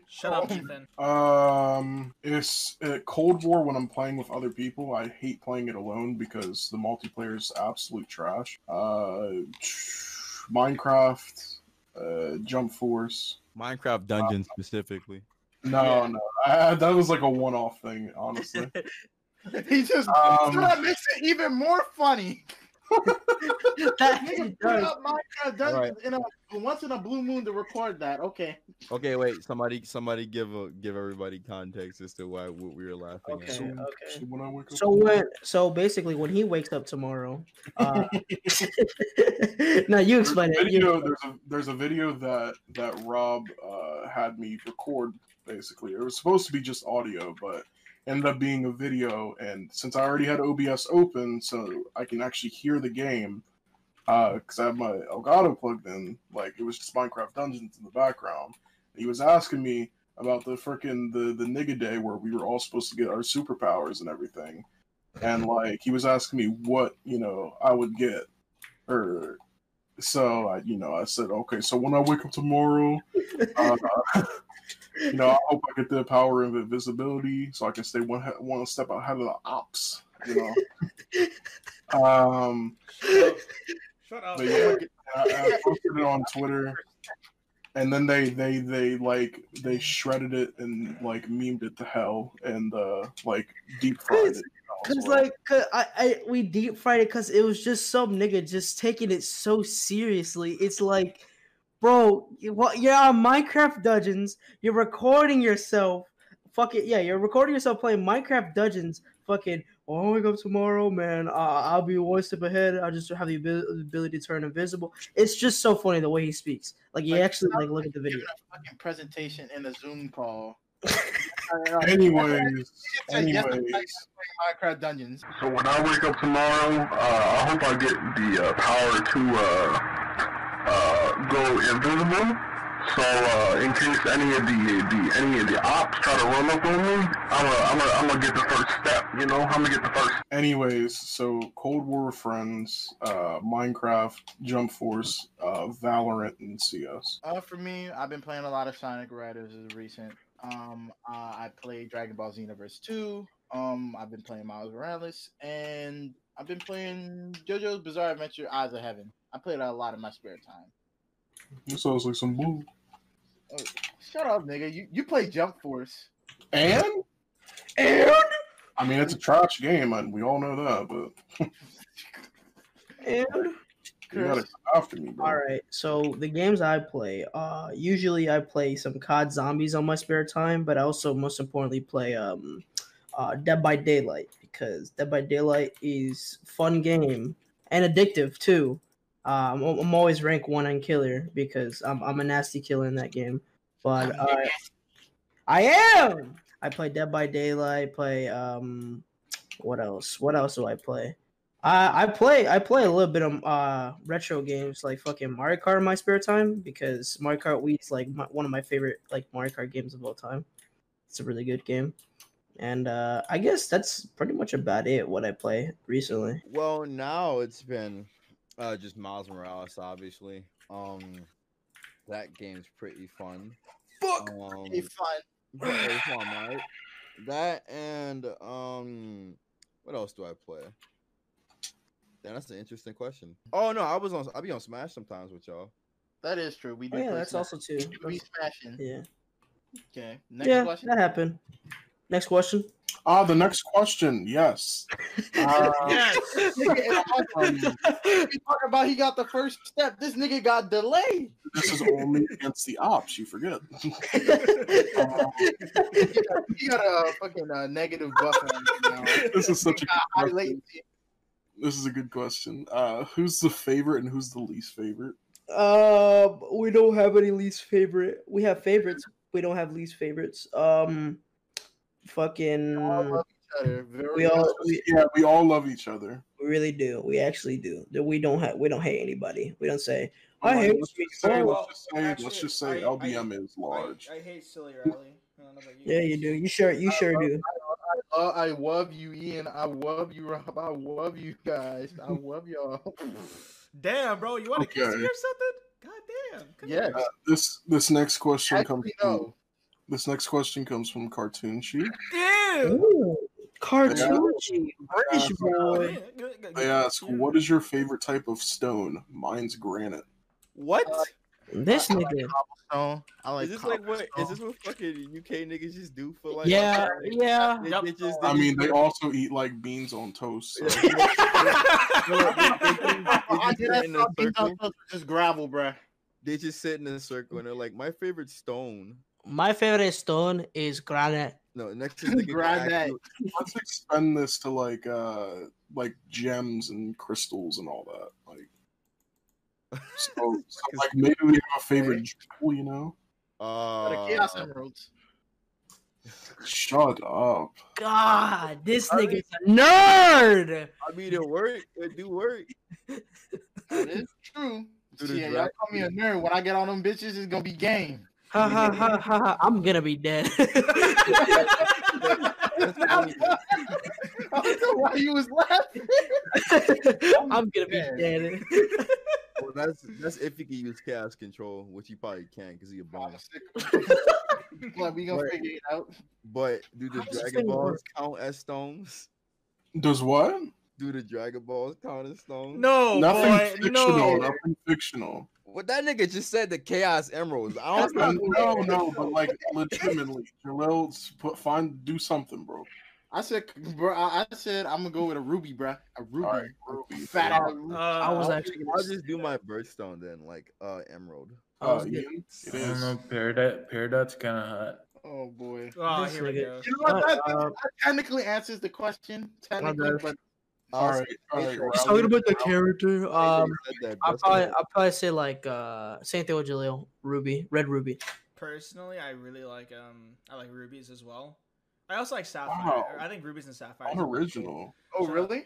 shut up, [LAUGHS] Ethan. Um, it's uh, Cold War when I'm playing with other people. I hate playing it alone because the multiplayer is absolute trash. Uh, Minecraft, uh, Jump Force. Minecraft Dungeon specifically. No, Yeah. no, I, that was like a one-off thing, honestly. [LAUGHS] [LAUGHS] He just Um, that makes it even more funny. [LAUGHS] That Nigga it put does. up Minecraft Dungeons in a once in a blue moon to record that. Okay. Okay, wait. Somebody, somebody, give a, give everybody context as to why what we were laughing Okay. at. So, okay. so when I wake up, So when so basically when he wakes up tomorrow, uh [LAUGHS] no, you explain a it. video, You, there's a there's a video that that Rob uh, had me record. Basically, it was supposed to be just audio, but ended up being a video. And since I already had OBS open, so I can actually hear the game, because I have my Elgato plugged in, like it was just Minecraft Dungeons in the background. He was asking me about the freaking the the nigga day where we were all supposed to get our superpowers and everything, and like he was asking me what you know I would get, or so I you know I said okay, so when I wake up tomorrow, uh, [LAUGHS] [LAUGHS] you know I hope I get the power of invisibility so I can stay one one step ahead of the ops, you know. [LAUGHS] um, Shut up. but yeah, I, I posted it on Twitter, and then they they they like they shredded it and like memed it to hell and uh like deep fried it. you know, as Cause well. like, cause I, I, we deep fried it because it was just some nigga just taking it so seriously. It's like, bro, you, what? You're on Minecraft Dungeons. You're recording yourself. Fuck it, yeah. You're recording yourself playing Minecraft Dungeons. Fucking, oh, I wake up tomorrow, man. Uh, I'll be one step ahead. I just have the ability to turn invisible. It's just so funny the way he speaks. Like, you Like, actually like look at the video. A fucking presentation in a Zoom call. [LAUGHS] anyways, [LAUGHS] anyways. Minecraft Dungeons. So when I wake up tomorrow, uh, I hope I get the uh, power to uh, go invisible. So uh, in case any of the, the any of the ops try to run up on me, I'm gonna I'm gonna I'm gonna get the first step. You know, I'm gonna get the first Anyways, so Cold War friends, uh, Minecraft, Jump Force, uh, Valorant, and CS. Uh, for me, I've been playing a lot of Sonic Riders as of recent. Um, uh, I played Dragon Ball Xenoverse 2. Um, I've been playing Miles Morales, and I've been playing JoJo's Bizarre Adventure: Eyes of Heaven. I played that a lot in my spare time. This sounds like some bull. Shut up, nigga. You you play Jump Force. And And I mean, it's a trash game, and we all know that. But and you gotta come after me, bro. All right. So the games I play, uh, usually I play some COD Zombies on my spare time, but I also most importantly play um, uh, Dead by Daylight because Dead by Daylight is fun game and addictive too. Um, I'm, I'm always rank one on killer because I'm I'm a nasty killer in that game. But uh, I am. I play Dead by Daylight. Play um, what else? What else do I play? I I play I play a little bit of uh retro games like fucking Mario Kart in my spare time because Mario Kart Wii is like my, one of my favorite like Mario Kart games of all time. It's a really good game, and uh I guess that's pretty much about it. What I play recently. Well, now it's been Uh, just Miles Morales, obviously. Um, that game's pretty fun. Fuck. Um, Be fun. but it's fun, right? That and um, what else do I play? Damn, that's an interesting question. Oh no, I was on. I be on Smash sometimes with y'all. That is true. We do. Oh, yeah, that's Smash. also too. We smashing. Yeah. Okay. Next yeah, question. that happened. Next question. Ah, the next question. Yes. Uh, [LAUGHS] Yes. Um, we talking about he got the first step. This nigga got delayed. this is only against the ops. You forget. [LAUGHS] He got a fucking uh, negative buffer on him this is such a good question. latency. This is a good question. Uh, who's the favorite and who's the least favorite? Um, we don't have any least favorite. We have favorites. We don't have least favorites. Um, fucking. All love each other. Very We all much. we, Yeah, we all love each other. we really do. We actually do. That We don't have. We don't hate anybody. We don't say. I Like, hate. let's just say, Well, let's just say, let's just say I- LBM I- is large. I, I hate silly Riley. I don't know about you. Yeah, you do. You sure. You sure do. Uh, I love you, Ian. I love you, Rob. I love you guys. I love y'all. [LAUGHS] Damn, bro, you want to kiss me or something? God damn. Come Yes. here. this this next question comes Actually, from no. This next question comes from Cartoon Sheet. Damn. Ooh, cartoon British Uh, boy. They ask, "What is your favorite type of stone?" Mine's granite. What? This nigga. Cobblestone. I like is this like what? Is this what fucking UK niggas just do for like? Yeah, yeah. They, Yup. they just, I mean, they also eat like beans on toast. So. I They did just in a circle. just gravel, bruh. They just sit in a circle and they're like, my favorite stone. My favorite stone is granite. No, next is nigga Granite. Let's expend this to like uh like gems and crystals and all that. Like, [LAUGHS] so, so like maybe we have a favorite jewel, you know? For the Chaos Uh, Emeralds. Shut up. God, this nigga's a nerd. I mean, it work. It do work. That is true. Yeah, the y'all call me a nerd. When I get on them bitches, it's gonna be game. Ha ha ha ha ha. I'm gonna be dead. [LAUGHS] I don't know why you was laughing. I'm gonna be dead. [LAUGHS] Well, that's that's if he can use chaos control, which he probably can because he a bomb. [LAUGHS] Well, we gonna Right. figure it out. But do the How does Dragon Balls work? count as stones? Does what? Do the Dragon Balls count as stones? no, nothing boy, fictional. no. Nothing fictional. What that nigga just said the Chaos Emeralds. I don't No, know. no, no, but like legitimately, Jalil, s- put find do something, bro. I said, bro. I, I said I'm gonna go with a ruby, bro. A ruby. All right, Ruby. Fat Yeah. ruby. Uh, I was actually I'll just do my birthstone then, like uh emerald. Oh, was gonna- Ian, it I don't is. know. Peridot, Peridot's kind of hot. Oh boy. Oh, This here we go. You know what? That, Uh, that technically answers the question. Technically, but All right, all right. He's He's talking about the character. Um, I'll probably, I'll probably say like uh, same thing with Jaleel, Ruby, Red Ruby. Personally, I really like um, I like rubies as well. I also like sapphire. Wow. I think rubies and sapphires. are really cool. Oh Shut up. really?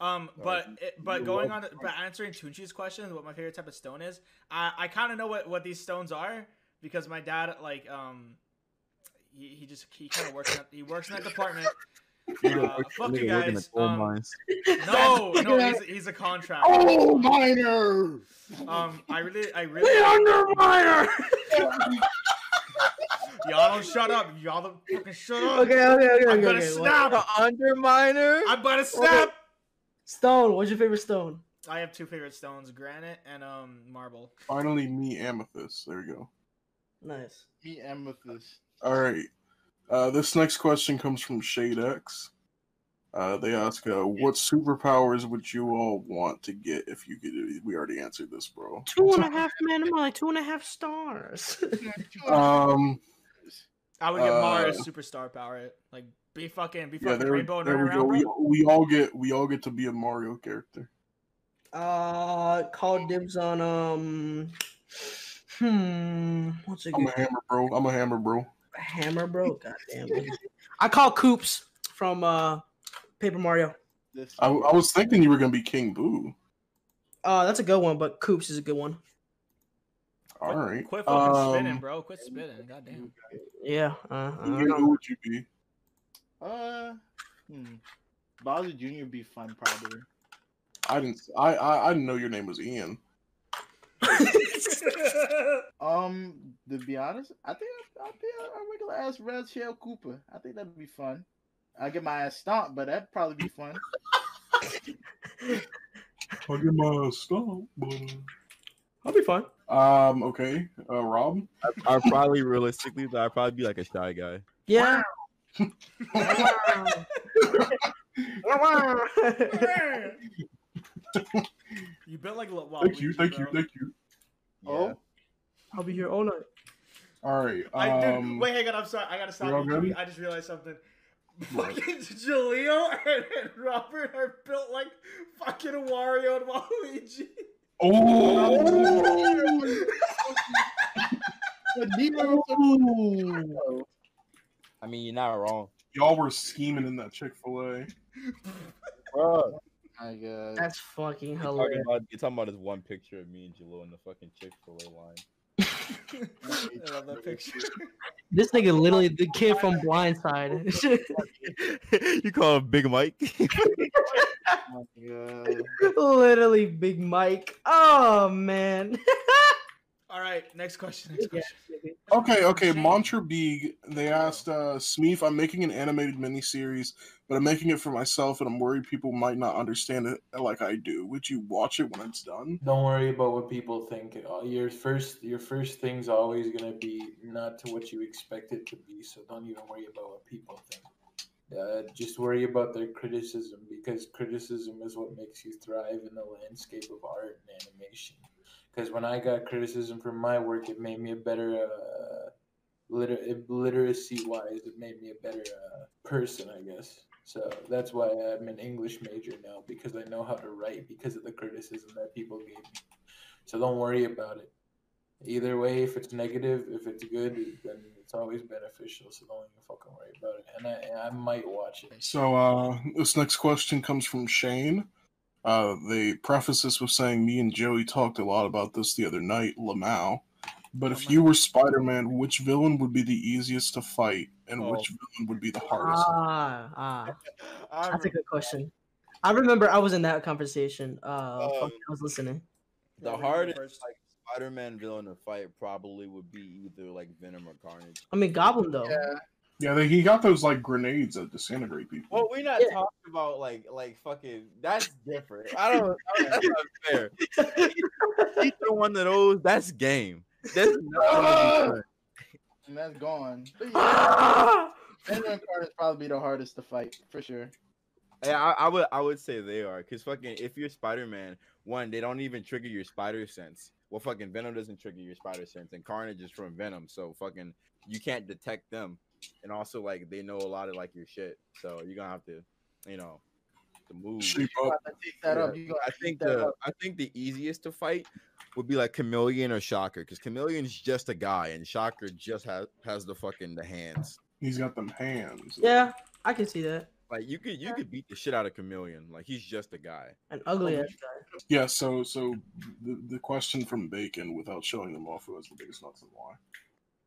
Um, but it, but you going on, to, but answering Tunchi's question, what my favorite type of stone is, I I kind of know what what these stones are because my dad like um, he, he just he kind of works in that, he works in that department. Uh, fuck you guys. Um, no, [LAUGHS] no, he's he's a contractor. Oh, minor. Um, I really I really Underminer. [LAUGHS] y'all don't shut up. Y'all don't fucking shut up. okay, okay, okay, I'm okay. gonna okay. what- snap. The Underminer. I'm gonna snap. Stone. What's your favorite stone? I have two favorite stones: granite and um marble. Finally, me amethyst. There we go. Nice. Me amethyst. All right. Uh, this next question comes from Shade X. Uh, they ask, uh, "What superpowers would you all want to get if you could?" We already answered this, bro. Two and a half man. I'm like two and a half stars. [LAUGHS] Um, I would get Mario's Uh, superstar power. Like be fucking be yeah, fucking there, rainbow and there run we go. around, We, bro. we all get we all get to be a Mario character. uh, call dibs on um. Hmm. What's a I'm good a hammer, bro. I'm a hammer, bro. Hammer, bro? God damn it. I call Koops from uh Paper Mario. I, I was thinking you were gonna be King Boo. Uh, that's a good one, but Koops is a good one. All right. Quit fucking Um, spinning, bro. Quit spinning. Goddamn. Yeah. Uh, I know. who would you be? Uh, hmm. Bowser Jr. would be fun, probably. I didn't. I, I I didn't know your name was Ian. [LAUGHS] Um, to be honest, I think I'll, I'll be a, a regular ass Red Shell Koopa. I think that'd be fun. I get my ass stomped, but that'd probably be fun. [LAUGHS] I'll get my stomp. but, I'll be fine. uh, Um. Okay. Uh, Rob. I'd probably realistically, I'd probably be like a shy guy. Yeah. [LAUGHS] you bet like a little. Thank you. Thank you. Thank you. Oh, I'll be here all night. All right. I, dude, Um. wait, hang on. I'm sorry. I gotta stop. you're you. I just realized something. What? Fucking [LAUGHS] Jaleo and, and Robert are built like fucking Wario and Waluigi. Oh. [LAUGHS] I mean, you're not wrong. Y'all were scheming in that Chick Fil A. Bro, My God. That's fucking you're talking, hilarious. about, you're talking about this one picture of me and Jalil in the fucking Chick Fil A line. [LAUGHS] I love that picture. This nigga literally the kid from Blindside. [LAUGHS] you call him Big Mike? [LAUGHS] Oh my God. literally Big Mike. Oh man. All right, next question. Next question. Okay, okay. Mantra Beeg, they asked uh Smeef, I'm making an animated miniseries, but I'm making it for myself and I'm worried people might not understand it like I do. Would you watch it when it's done? Don't worry about what people think. Uh, Your first, your first thing's always gonna be not to what you expect it to be. So don't even worry about what people think. Uh, just worry about their criticism because criticism is what makes you thrive in the landscape of art and animation. Because when I got criticism for my work, it made me a better uh, liter- literacy wise. It made me a better uh, person, I guess. So that's why I'm an English major now because I know how to write because of the criticism that people gave me. So don't worry about it. Either way, if it's negative, if it's good, then it's always beneficial. So don't even fucking worry about it. And I, I might watch it. So uh this next question comes from Shane. Uh they preface this with saying me and Joey talked a lot about this the other night, Lamau. But if you were Spider-Man, which villain would be the easiest to fight, and which villain would be the hardest? Ah, [LAUGHS] ah. That's a good question. I remember I was in that conversation. Uh, Um, I was listening. The Yeah, we go hardest like Spider-Man villain to fight probably would be either like Venom or Carnage. I mean, Goblin though. Yeah. Yeah, they, he got those like grenades that disintegrate people. Well, we're not Yeah. talking about like like fucking. That's different. I don't. I don't that's not fair. [LAUGHS] Either one of those, that's game. That's not gonna be [LAUGHS] fun. And that's gone. [LAUGHS] But yeah, Ah! Venom and Carnage probably the hardest to fight for sure. Yeah, I, I would I would say they are because fucking if you're Spider Man, one they don't even trigger your spider sense. Well, fucking Venom doesn't trigger your spider sense, and Carnage is from Venom, so fucking you can't detect them, and also like they know a lot of like your shit, so you're gonna have to, you know, to move. Shape You up. to take that up. Yeah, You I think take that the up. I think the easiest to fight would be like Chameleon or Shocker, because Chameleon's just a guy, and Shocker just has has the fucking the hands. He's got them hands. Yeah, I can see that. Like you could you could beat the shit out of Chameleon. Like he's just a guy. An ugly ass guy. Yeah, so so the, the question from Bacon, without showing them off, who has the biggest nuts and why?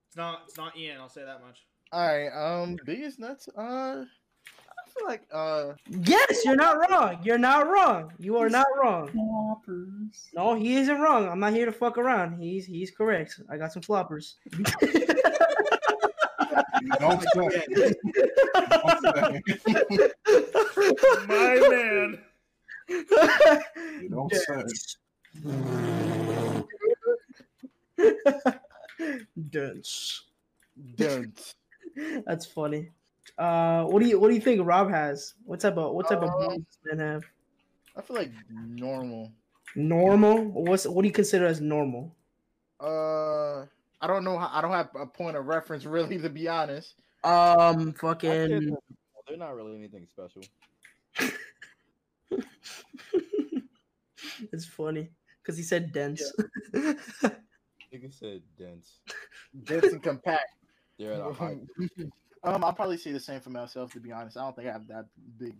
It's not. It's not Ian. I'll say that much. All right. Um, biggest nuts. Uh, I feel like uh, Yes, you're not wrong. You're not wrong. You are not wrong. Floppers. No, he isn't wrong. I'm not here to fuck around. He's he's correct. I got some floppers. [LAUGHS] [LAUGHS] Don't say. Don't say. My man. Don't say. Dunce. don't. That's funny. Uh, what do you what do you think Rob has? What type of what type of Uh, balls does this man have? I feel like normal. Normal. What's what do you consider as normal? Uh, I don't know. How, I don't have a point of reference really, to be honest. Um, fucking. they're- They're not really anything special. [LAUGHS] it's funny because he said dense. [LAUGHS] Nigga said dense. Dense and compact. They're the high. [LAUGHS] um, I'll probably say the same for myself. To be honest, I don't think I have that big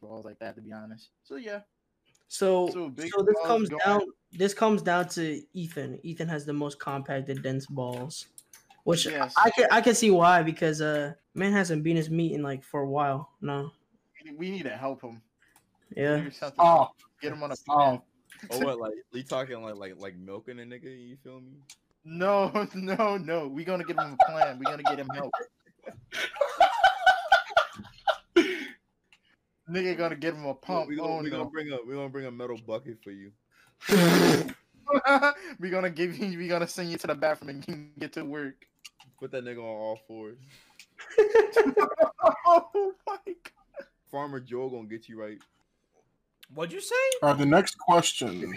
balls like that. To be honest. So yeah. So, So so, this comes go- down. This comes down to Ethan. Ethan has the most compact and dense balls, which Yes. I can I can see why because uh man hasn't been his meat in like for a while. No, We need to help him. Yeah. Do something. Stop. Get him on a Stop. Oh, what? Like you talking like like like milking a nigga? You feel me? [LAUGHS] No, no, no. We're gonna give him a plan. We're gonna get him help. Nigga gonna give him a pump. we gonna, oh we gonna no. bring a we gonna bring a metal bucket for you. [LAUGHS] we're gonna give you. We gonna send you to the bathroom and you can get to work. Put that nigga on all fours. [LAUGHS] oh my god. Farmer Joe gonna get you right. What'd you say? All right, the next question.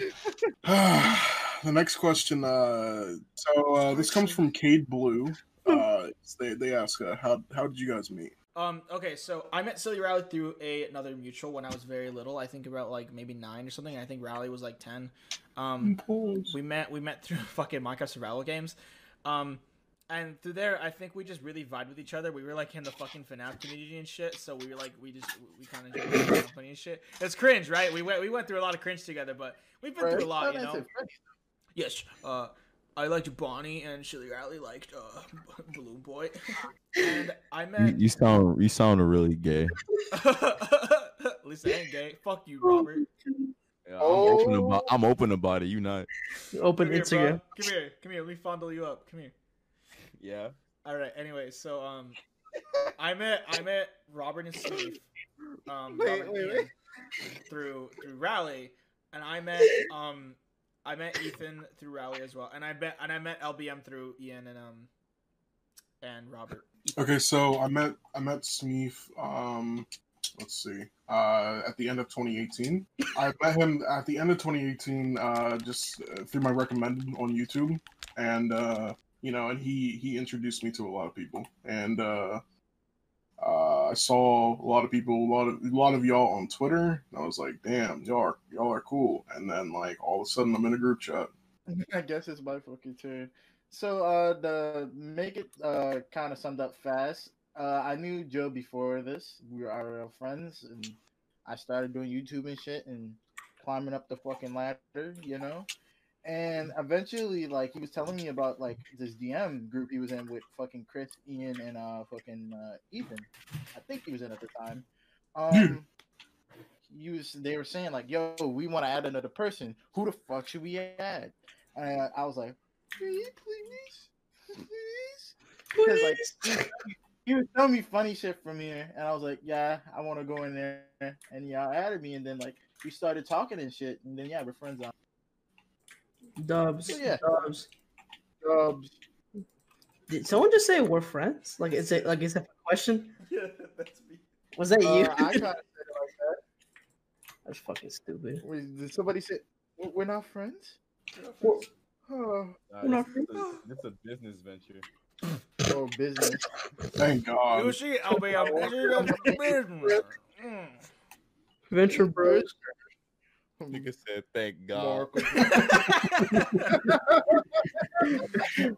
[SIGHS] the next question. Uh, so uh, this comes from Cade Blue. [LAUGHS] Uh, they they ask, uh, how how did you guys meet? Um. Okay. So I met Silly Rally through a another mutual when I was very little. I think about like maybe nine or something. I think Rally was like ten. Um. We met. We met through [LAUGHS] fucking Minecraft survival games. Um. And through there, I think we just really vibed with each other. We were like in the fucking FNAF community and shit. So we were like, we just we kind of enjoyed the company and shit. It's cringe, right? We went we went through a lot of cringe together, but we've been through a lot, you know. Yes. Uh, I liked Bonnie and Shilly Riley liked uh [LAUGHS] Balloon Boy, and I met. You, you sound you sound really gay. [LAUGHS] At least I ain't gay. Fuck you, Robert. Yeah, I'm, Oh. open about, I'm open about it. You not? Open Come here, Instagram. bro. Come here. Come here. Let me fondle you up. Come here. Yeah. All right. Anyway, so um, I met I met Robert and Steve. Um, Wait, Robert wait, wait. through through Rally, and I met um, I met Ethan through Rally as well, and I met and I met LBM through Ian and um, and Robert. Okay, so I met I met Smeef. Um, let's see. Uh, at the end of 2018, I met him at the end of 2018. Uh, just uh, through my recommended on YouTube, and uh, you know, and he he introduced me to a lot of people, and uh, uh, I saw a lot of people, a lot of a lot of y'all on Twitter. And I was like, damn, y'all are y'all are cool. And then like all of a sudden, I'm in a group chat. [LAUGHS] I guess it's my fucking turn. So uh the make it uh kind of summed up fast. Uh I knew Joe before this. We were our friends and I started doing YouTube and shit and climbing up the fucking ladder, you know? And eventually like he was telling me about like this DM group he was in with fucking Chris, Ian and uh fucking uh Ethan. I think he was in at the time. Um he was they were saying like, yo, we want to add another person. Who the fuck should we add? And I was like, please, please, please. Because like he, was telling me funny shit from here, and I was like, yeah, I want to go in there. And yeah, added me, and then like we started talking and shit, and then yeah, we're friends now. Dubs. Yeah. Dubs. Dubs. Did someone just say we're friends? Like is it like is that a question? [LAUGHS] Yeah, that's me. Was that Uh, you? I kind of said it like that. [LAUGHS] That's fucking stupid. Wait, Did somebody say "We- we're not friends? Well, Oh, Uh, No. this, is a, this is a business venture. oh, business. [LAUGHS] Thank God. You see, I'll be a business. Mm. Venture Bros. Nigga said, "Thank God." [LAUGHS]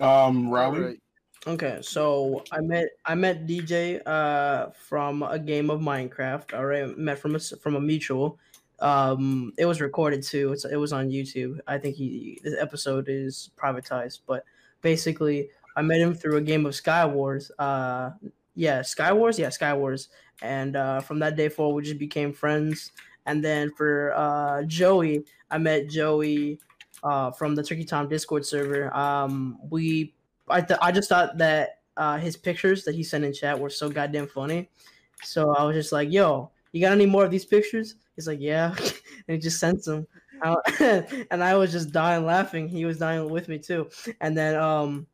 Um, Rowley. Alright. Okay, so I met I met DJ uh from a game of Minecraft. All right, met from a s- from a mutual. Um, it was recorded too. It's it was on YouTube. I think he this episode is privatized, but basically I met him through a game of Sky Wars. Uh, yeah, Sky Wars. Yeah, Sky Wars. And uh, from that day forward, we just became friends. And then for uh, Joey, I met Joey uh, from the Turkey Tom Discord server. Um, we I th- I just thought that uh, his pictures that he sent in chat were so goddamn funny. So I was just like, "Yo, you got any more of these pictures?" He's like, "Yeah," [LAUGHS] and he just them. Uh, [LAUGHS] and I was just dying laughing. He was dying with me too. And then um,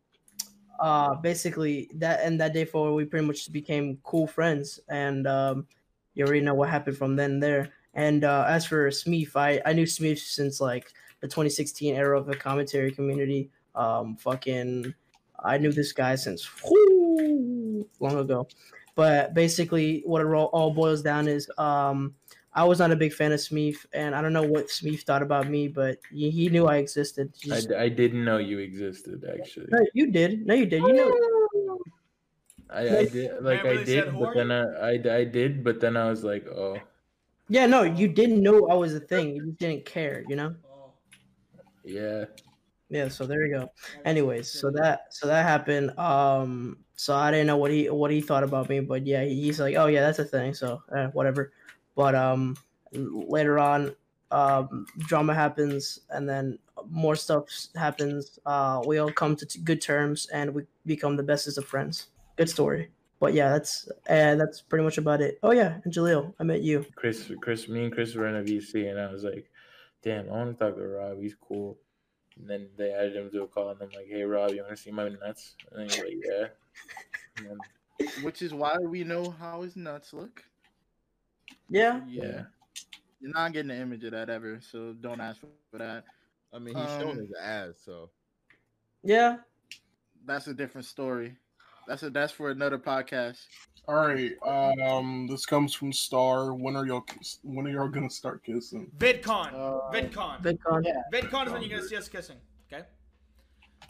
uh, basically that and that day forward, we pretty much became cool friends. And um, you already know what happened from then there. And uh, as for Smeef, I I knew Smeef since like the 2016 era of the commentary community. Um, fucking I knew this guy since whoo, long ago. But basically, what it all, all boils down is um, I was not a big fan of Smeef, and I don't know what Smeef thought about me, but he, he knew I existed. He I, I didn't know you existed actually. No, you did. No, you did. You know. I, I did like Remember I did, but then I, I I did, but then I was like, oh Yeah, no, you didn't know I was a thing. You just didn't care. You know. Yeah. yeah. So there you go. Anyways, so that so that happened. Um, so I didn't know what he what he thought about me, but yeah, he's like, oh yeah, that's a thing. So eh, whatever. But um, later on, um, drama happens, and then more stuff happens. Uh, we all come to t- good terms, and we become the bestest of friends. Good story. But yeah, that's and that's pretty much about it. Oh yeah, and Jaleel, I met you. Chris, Chris, me and Chris were in a VC, and I was like, "Damn, I want to talk to Rob. He's cool." And then they added him to a call, and I'm like, "Hey, Rob, you want to see my nuts?" And he's like, "Yeah." And then, Which is why we know how his nuts look. Yeah, yeah. You're not getting an image of that ever, so don't ask for that. I mean, he's showing Um, his ass, so yeah. That's a different story. That's a that's for another podcast. All right. Um, this comes from Star. When are y'all? kiss- When are y'all gonna start kissing? VidCon. Uh, VidCon. VidCon. Yeah. VidCon is when you're gonna see us kissing. Okay.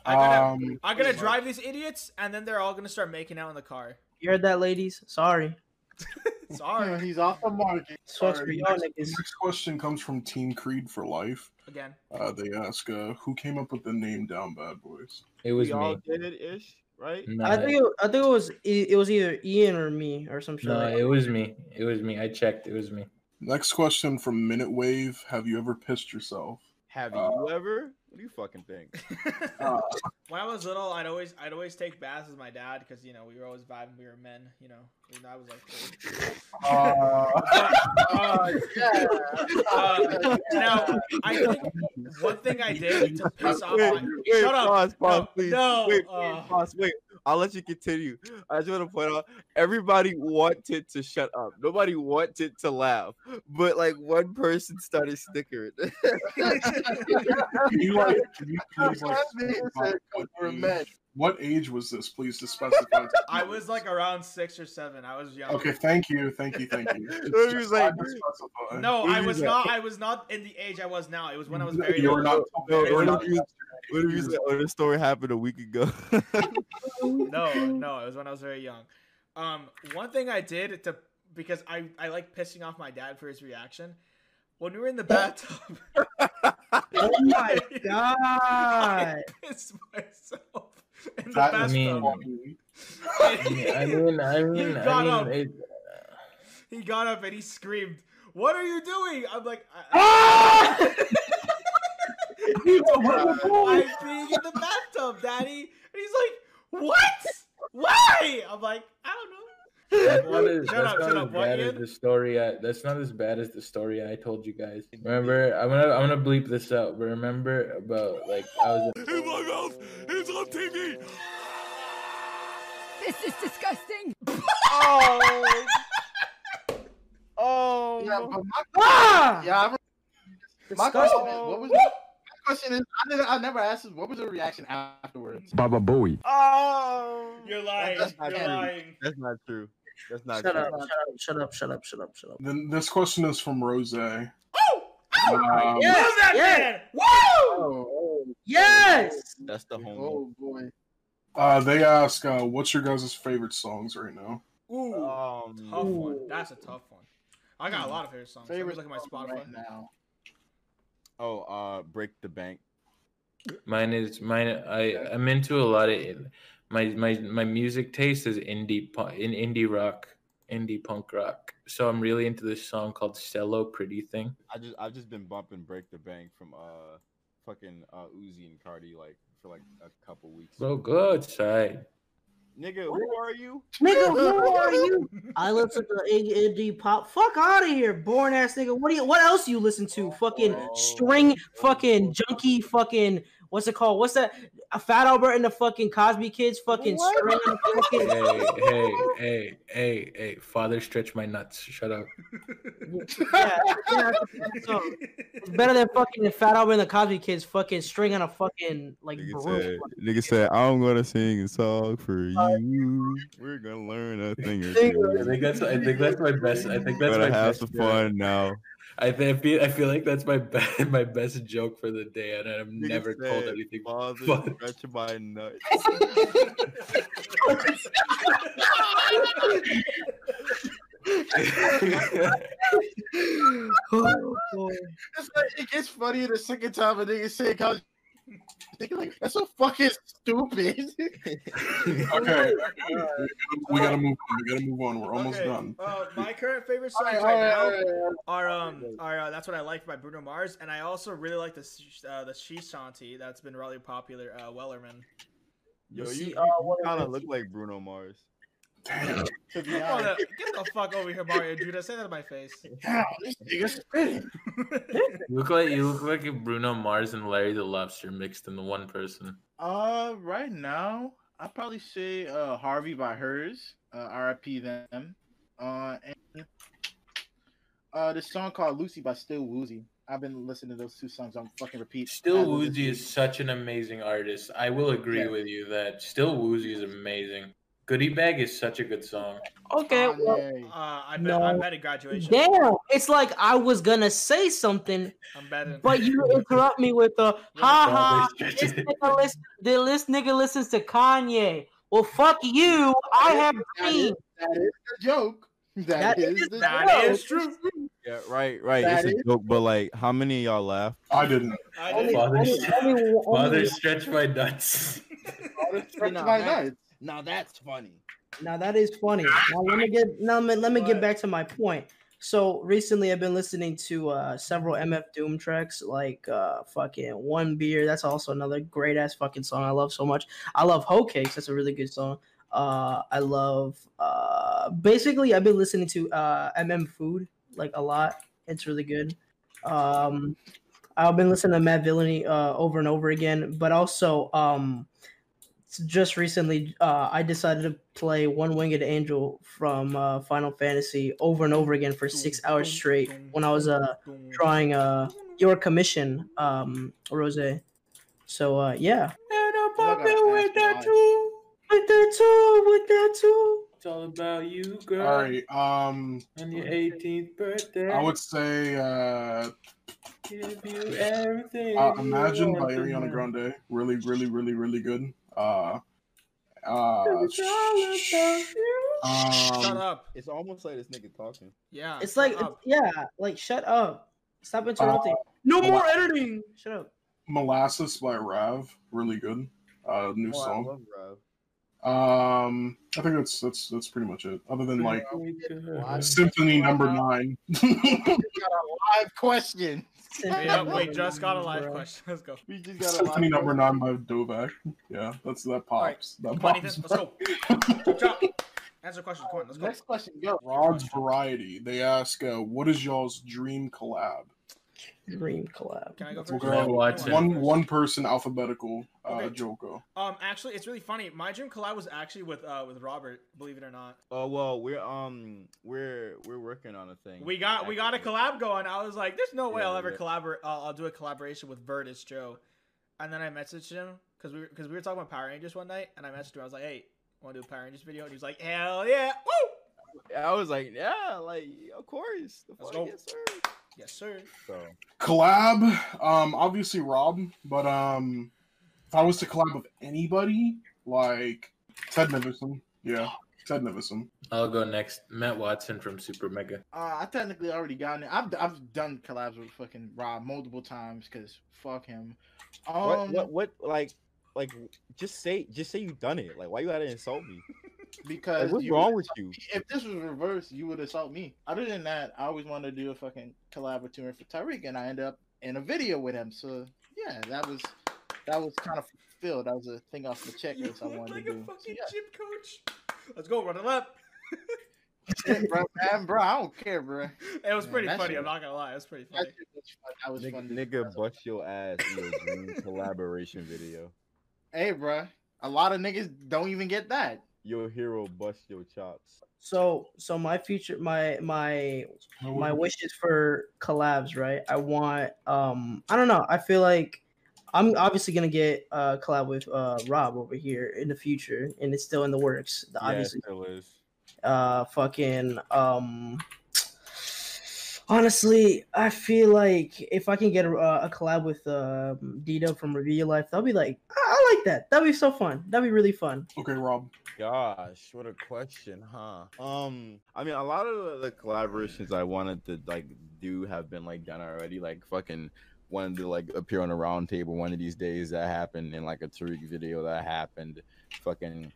I'm gonna, Um, I'm gonna drive these idiots, and then they're all gonna start making out in the car. You heard that, ladies? Sorry. [LAUGHS] Sorry. he's off the market. Sucks Alright, next, next question comes from Team Creed for life. Again. Uh, they ask, uh, who came up with the name Down Bad Boys? It was we all did it ish, right? No, I think it, I think it was it, it was either Ian or me or some shit. no, like it was me. It was me. I checked. It was me. Next question from Minute Wave. Have you ever pissed yourself? Have Uh, you ever? What do you fucking think? [LAUGHS] Uh, when I was little, I'd always I'd always take baths with my dad because you know we were always vibing. We were men, you know. And I was like, [LAUGHS] Uh, yeah. uh, now I think one thing I did to piss off Wait, my wait, shut up. pause, pause, no, please. no, Wait, uh, pause, wait. I'll let you continue. I just want to point out everybody wanted to shut up. Nobody wanted to laugh, but like one person started snickering. [LAUGHS] can you like, you please like, Nigga specify said, what, age, what age was this? Please to specify. I was like around six or seven. I was young. Okay, thank you, thank you, thank you. He was [LAUGHS] Just like- had to specify. No, I was not. I was not in the age I was now. It was when I was very you were young. not. No, you were what not if you- what if you said, "Oh, this story happened a week ago"? [LAUGHS] No, no, it was when I was very young. Um, one thing I did to because I I like pissing off my dad for his reaction. When we were in the bathtub, [LAUGHS] Oh [LAUGHS] my god! I pissed myself in the That bathtub. is mean- I mean, I He got I up. mean, it, he got up and he screamed, "What are you doing?" I'm like, I, Ah! I'm being in the bathtub, Daddy. And he's like, What? Why? I'm like, I don't know. that's not as, Shut that's up, not as up, bad as the story. I, that's not as bad as the story I told you guys. Remember, I'm gonna I'm gonna bleep this out. But remember about like I was. [LAUGHS] In my mouth, it's on TV. This is disgusting. Oh, [LAUGHS] oh. Yeah, but my, Ah! yeah, I, my Disgusting. question is, what was the my question is, I, didn't, I never asked this, what was the reaction afterwards? Baba Booey. Oh. You're lying. That's not You're true. lying. That's not true. That's not Shut true. up! Shut up! Shut up! Shut up! Shut up! Then this question is from Rose. Um, Oh! Oh! Yeah. Love that yes. man! Woo! Oh, Yes. That's the home. oh boy. uh, they ask, uh, "What's your guys' favorite songs right now?" Ooh. Um, tough one. That's a tough one. I got a lot of favorite songs. Let me Favorite look at my song Spotify. right now. Oh, uh, break the bank. Mine is mine. I I'm into a lot of my my my music taste is indie in indie rock, indie punk rock. So I'm really into this song called "Cello Pretty Thing." I just I've just been bumping break the bank from uh fucking uh Uzi and Cardi like for like a couple weeks. Bro, good, outside. Nigga, who are you? Nigga, who are you? I listen to indie pop. Fuck out of here, born ass nigga. What do you? What else you listen to? Oh, fucking oh, string, oh. fucking junkie, fucking what's it called? What's that? A Fat Albert and the fucking Cosby Kids, fucking What? string, and fucking. Hey, hey, hey, hey, hey! Father, stretch my nuts. Shut up. Yeah, yeah, that's a song. It's better than fucking Fat Albert and the Cosby Kids, fucking string on a fucking like Nigga broom. said, nigga said, I'm gonna sing a song for uh, you. We're gonna learn a thing or [LAUGHS] I think that's I think that's my best. I think that's Gonna my have best some joke. fun now. I, th- I feel I feel like that's my best [LAUGHS] my best joke for the day, and I've Nigga never told anything. Father, fun. stretch my nuts. Oh. [LAUGHS] [LAUGHS] It's like, it gets funnier the second time a nigga say Cosby. Thinking like that's so fucking stupid. [LAUGHS] Okay, okay. we gotta move on. We gotta move on. We're almost Okay, done. Uh, my current favorite songs Alright, right now alright, alright, are um are uh, that's what I like by Bruno Mars, and I also really like the sh- uh, the Sea Shanty that's been really popular. Uh, Wellerman. Yo, See, you, uh, what kind of look like Bruno Mars. Damn. To be honest, get the fuck over here, Mario Judah. Say that in my face. [LAUGHS] Damn, this nigga spitting. [LAUGHS] You look like you look like Bruno Mars and Larry the Lobster mixed into one person. Uh, right now, I'd probably say uh Harvey by Her's. Uh, R.I.P. them. Uh, and uh, this song called Lucy by Still Woozy. I've been listening to those two songs on fucking repeat. Still as of this Woozy is such an amazing artist. I will agree Yeah. with you that Still Woozy is amazing. Goodie Bag is such a good song. Okay, well, Uh, I bet No. I'm betting graduation. damn. It's like I was gonna say something, I'm betting. but you [LAUGHS] interrupt me with the ha ha. Well, This nigga, listen, this nigga listens to Kanye. Well, fuck you. I have That is, dreams. that is the joke. That is, is the that joke. is true. Yeah, right, right. That it's a joke, but like, how many of y'all laughed? I didn't. I Only, did. Father- only, only, Father only, stretch my nuts. Father Stretch Nah, my that- nuts. Now that's funny. Now that is funny. Now let me get now let me, let me get back to my point. So recently I've been listening to uh several MF Doom tracks like uh fucking One Beer. That's also another great ass fucking song I love so much. I love Hoe Cakes. That's a really good song. Uh I love uh basically I've been listening to uh MM Food like a lot. It's really good. Um I've been listening to Madvillainy uh over and over again, but also um just recently uh, I decided to play One Winged Angel from uh, Final Fantasy over and over again for six hours straight when I was uh, drawing uh, your commission, um, Rose. So uh, yeah, And I'm Look at popping with that that too. with that too, with that too. It's all about you, girl. All right. Um, On your 18th birthday, I would say uh, give you everything. uh you "Imagine" by Ariana. Grande. Really, really, really, really good. Uh, uh, It's all about you. Shut um, up. It's almost like this nigga talking. Yeah. It's like up. yeah, like shut up, stop interrupting. no well, more editing. Shut up. "Molasses" by Rav. Really good. Uh, new Oh, I song. love Rav. Um, I think that's that's that's pretty much it. Other than like Why? Symphony Number Nine. [LAUGHS] got a live question. Yeah, we just got a live question. Let's go. We just got a Symphony live Number Nine by Dvorak. Yeah, that's that pops. That pops. let's go. [LAUGHS] Chop, chop. Answer the question. Come on, let's go. Next question, go. Rod's Variety. They ask, uh, "What is y'all's dream collab?" Dream collab. Can I go We'll first? go Matt Watson. one one person alphabetical. Uh, Okay. Joko. Um, actually, it's really funny. My dream collab was actually with uh with Robert. Believe it or not, Oh well, we're um we're we're working on a thing. we got we got a collab going. I was like, "There's no way Yeah, I'll ever yeah. collaborate. Uh, I'll do a collaboration with Veridis Joe." And then I messaged him because we because we were talking about Power Rangers one night, and I messaged him. I was like, "Hey, want to do a Power Rangers video?" And he was like, "Hell yeah, woo!" I was like, yeah, like of course. The fuck, yes, sir. Yes, sir. So Collab. Um, obviously Rob, but um, if I was to collab with anybody, like Ted Nivison, yeah, Ted Nivison. I'll go next. Matt Watson from Super Mega. Uh, I technically already got it. I've I've done collabs with fucking Rob multiple times because fuck him. Um, what what what like like just say just say you've done it. Like why you gotta insult me? Because Like, what's wrong with you? If this was reversed, you would assault me. Other than that, I always wanted to do a fucking collab with touring for Tyreek, and I end up in a video with him. So yeah, that was that was kind of fulfilled. That was a thing off the [LAUGHS] You checklist I look wanted like to a do. So, fucking yeah. gym coach. Let's go, run it up. [LAUGHS] Shit, bro, man, bro, I don't care, bro. It was Yeah, pretty that funny. shit- I'm not gonna lie. It was pretty funny. shit was fun. That was Nigga, fun. nigga bust your ass in your dream [LAUGHS] collaboration video. Hey, bro, a lot of niggas don't even get that. Your hero bust your chops. So so my future my my my wishes for collabs, right? I want um I don't know. I feel like I'm obviously gonna get uh collab with uh Rob over here in the future, and it's still in the works. Yeah, Obviously, it still is. uh fucking um honestly i feel like if i can get a, a collab with uh Dito from review life that'll be like I, I like that that'd be so fun that'd be really fun Okay, Rob. Gosh, what a question, huh? Um, I mean, a lot of the, collaborations I wanted to like do have been like done already. Like fucking wanted to like appear on a round table one of these days. That happened in like a Tariq video that happened. Fucking,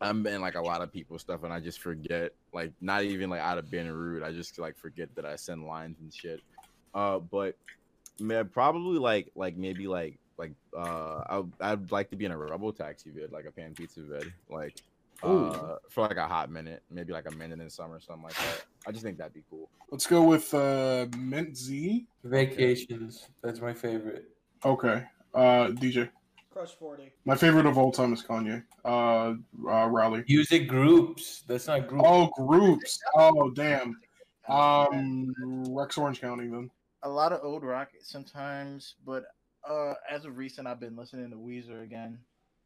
I'm in like a lot of people stuff, and I just forget. Like, not even like out of being rude, I just like forget that I send lines and shit. Uh, but man, probably like like maybe like like uh, I I'd like to be in a Rebel Taxi vid, like a pan pizza vid, like uh, for like a hot minute, maybe like a minute in summer, or something like that. I just think that'd be cool. Let's go with uh, Mint Z. Vacations. That's my favorite. Okay. Uh, DJ. Crush 40. My favorite of all time is Kanye. Uh, uh Raleigh. Music groups. That's not group. Oh, groups. Oh, damn. Um, Rex Orange County then. a lot of old rock sometimes, but uh, as of recent, I've been listening to Weezer again.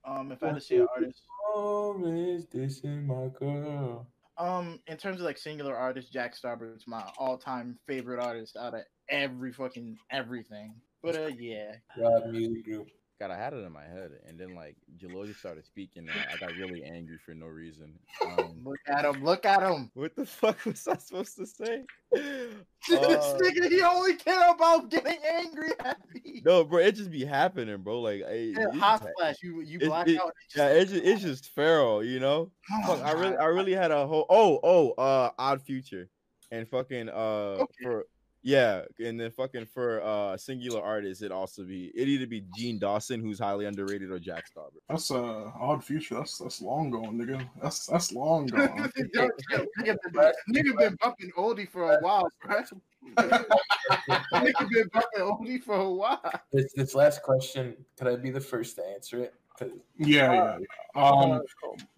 Um, if I had to say an artist, Always dissing my girl. um, in terms of like singular artist, Jack Stauber's my all-time favorite artist out of every fucking everything. But uh, yeah, Rob music group. God, I had it in my head, and then like Jaloji started speaking, and I got really angry for no reason. Um, look at him, look at him. what the fuck was I supposed to say? [LAUGHS] this Uh, nigga, he only care about getting angry at me. no, bro, it just be happening, bro. Like, Yeah, it hot flash, you you it- black it- out. yeah, it's just, it's just feral, you know. Oh Fuck, I really, I really had a whole. Oh, oh, uh, Odd Future, and fucking uh Okay. for yeah, and then fucking for uh singular artists, it also be it either be Jean Dawson, who's highly underrated, or Jack Stauber. That's uh odd future. That's that's long gone, nigga. That's that's long gone. [LAUGHS] Yo, yo, nigga, been, nigga been bumping oldie for a while, bro. [LAUGHS] nigga been bumping oldie for a while. This this last question, could I be the first to answer it? 'Cause- yeah, yeah. yeah. Um, Uh,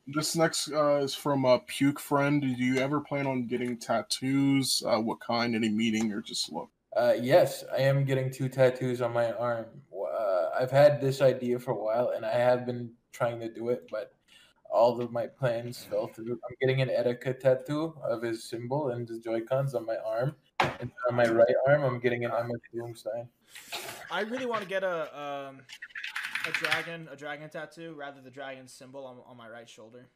this next uh, is from a puke friend. Do you ever plan on getting tattoos? Uh, what kind? Any meaning or just look? Uh, yes, I am getting two tattoos on my arm. Uh, I've had this idea for a while, and I have been trying to do it, but all of my plans fell through. I'm getting an Etika tattoo of his symbol and his Joy Cons on my arm, and on my right arm, I'm getting an Emma Doomstein. I really want to get a um, a dragon, a dragon tattoo, rather the dragon symbol on, on my right shoulder.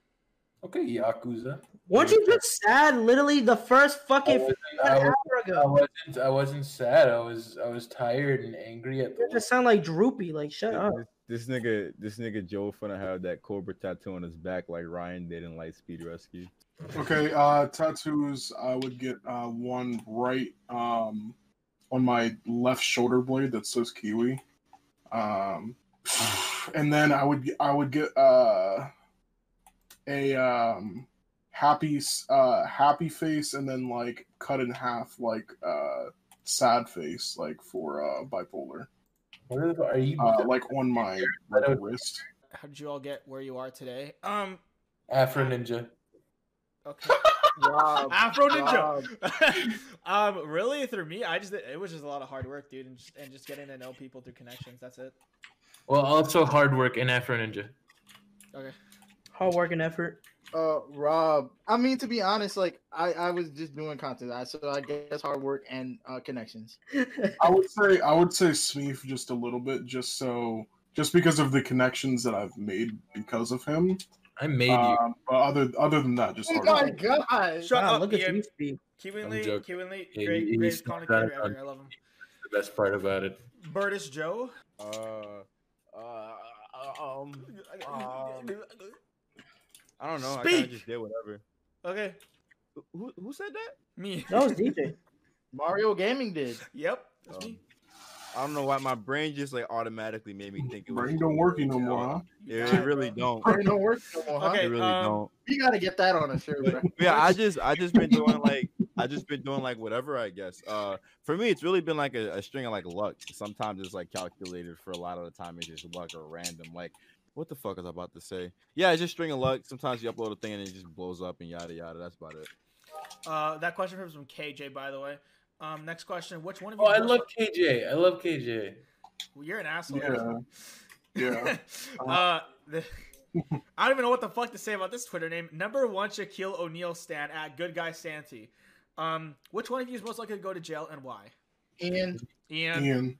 Okay, Yakuza. Weren't you just sad? Literally the first fucking I wasn't- I hour I ago. wasn't. I wasn't sad. I was. I was tired and angry at You the. just sound like droopy. Like shut up. This, this nigga, this nigga Joe finna have that Cobra tattoo on his back like Ryan did in Lightspeed Rescue. Okay, uh, tattoos. I would get uh, one right um, on my left shoulder blade that says Kiwi, um, [SIGHS] and then I would I would get uh, a um, happy uh, happy face, and then like cut in half like uh, sad face, like for uh, bipolar, What are, the, are you? uh, like on my right wrist. How did you all get where you are today? Um, Afro Ninja. okay. [LAUGHS] Rob, Afro Rob. Ninja. [LAUGHS] um, really, through me, I just it was just a lot of hard work, dude, and just, and just getting to know people through connections. That's it. Well, also hard work in Afro Ninja. Okay. Hard work and effort. Uh, Rob. I mean, to be honest, like I, I was just doing content, I so I guess hard work and uh, connections. [LAUGHS] I would say I would say Smeef just a little bit, just so just because of the connections that I've made because of him. I made you. Um, but other other than that, just Oh hard my work. god! Shut Wow, up, look at Ian. you speak. Kevin I'm Lee, joking. Kevin Lee, Yeah, great, he- greatest content creator ever. I love him. the best part about it. Veridis Joe. Uh, uh, um, um, I don't know. I Speak. of just did whatever. Okay, Who who said that? me. [LAUGHS] That was DJ. Mario Gaming did. Yep, that's Um, me. I don't know why my brain just like automatically made me think it was. Brain don't work no more, huh? You It, really don't. Brain don't work no more, huh? Okay, It really um, don't. You gotta get that on a shirt, bro. [LAUGHS] yeah, I just I just been doing like I just been doing like whatever I guess. Uh, for me, it's really been like a, a string of like luck. Sometimes it's like calculated. For a lot of the time, it's just luck or random. Like, what the fuck is I about to say? Yeah, it's just string of luck. Sometimes you upload a thing and it just blows up and yada yada. That's about it. Uh, that question was from KJ, by the way. Um, next question: Which one of you? Oh, I most- love KJ. I love KJ. Well, You're an asshole. Yeah. Yeah. [LAUGHS] uh, the, [LAUGHS] I don't even know what the fuck to say about this Twitter name. Number one Shaquille O'Neal stan at Good Guy Santy. Um, which one of you is most likely to go to jail and why? Ian, Ian. Ian.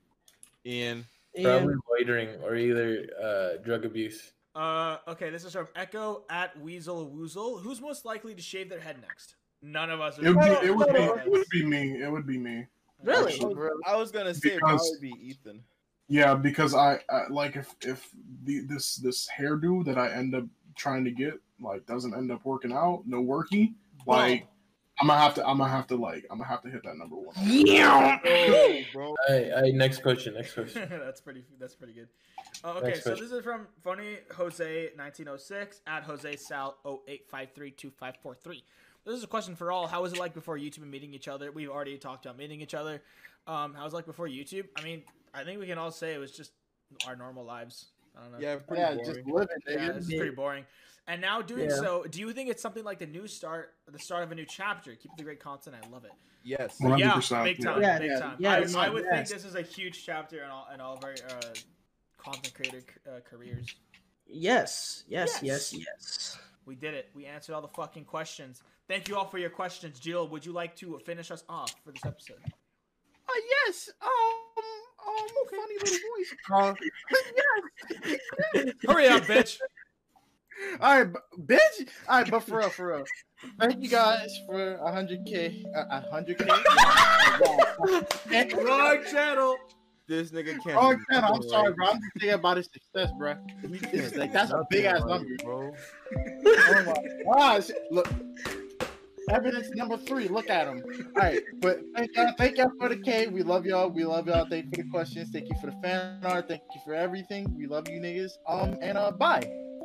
Ian, Probably loitering or either uh, drug abuse. Uh, okay, this is from Echo at Weasel Woozle. Who's most likely to shave their head next? None of us. Are It would be it would be it would be me. It would be me. Really? Actually, I was gonna say it'd be Ethan. Yeah, because I, I like if if the this this hairdo that I end up trying to get like doesn't end up working out, no worky, like I'm gonna have to I'm gonna have to like I'm gonna have to hit that number one. Oh, [LAUGHS] bro. Hey, I next question. Next question. [LAUGHS] that's pretty. That's pretty good. Uh, okay, Next so question. this is from Funny Jose 1906 at Jose Sal 08532543. This is a question for all. How was it like before YouTube and meeting each other? We've already talked about meeting each other. Um, how was it like before YouTube? I mean, I think we can all say it was just our normal lives. I don't know. Yeah, pretty Yeah, boring. just living, Yeah, nigga. this is pretty boring. And now doing Yeah. so, do you think it's something like the new start, the start of a new chapter? Keep the great content. I love it. yes. One hundred Yeah, percent. big time, Yeah, big time. yeah, I, I would bad. think this is a huge chapter in all in all of our uh, content creator uh, careers. Yes, yes, Yes. yes, yes. We did it. We answered all the fucking questions. Thank you all for your questions. Jill, would you like to finish us off for this episode? Oh yes. Um. Um. Funny little voice. [LAUGHS] Uh, Hurry up, bitch. [LAUGHS] all right, b- bitch. All right, but for real, for real. Thank you guys for hundred k. A hundred k. [LAUGHS] Wrong channel. This nigga can't. Oh, do man, I'm sorry, bro. I'm just thinking about his success, bro. It's like that's a big ass number. bro. Oh my gosh! Look, evidence number three. Look at him. All right, but thank y'all, thank y'all for the K. We love y'all. We love y'all. Thank you for the questions. Thank you for the fan art. Thank you for everything. We love you niggas. Um, and uh, bye.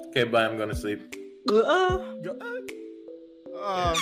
Okay, bye. I'm gonna sleep. Uh, Yo- uh, Um,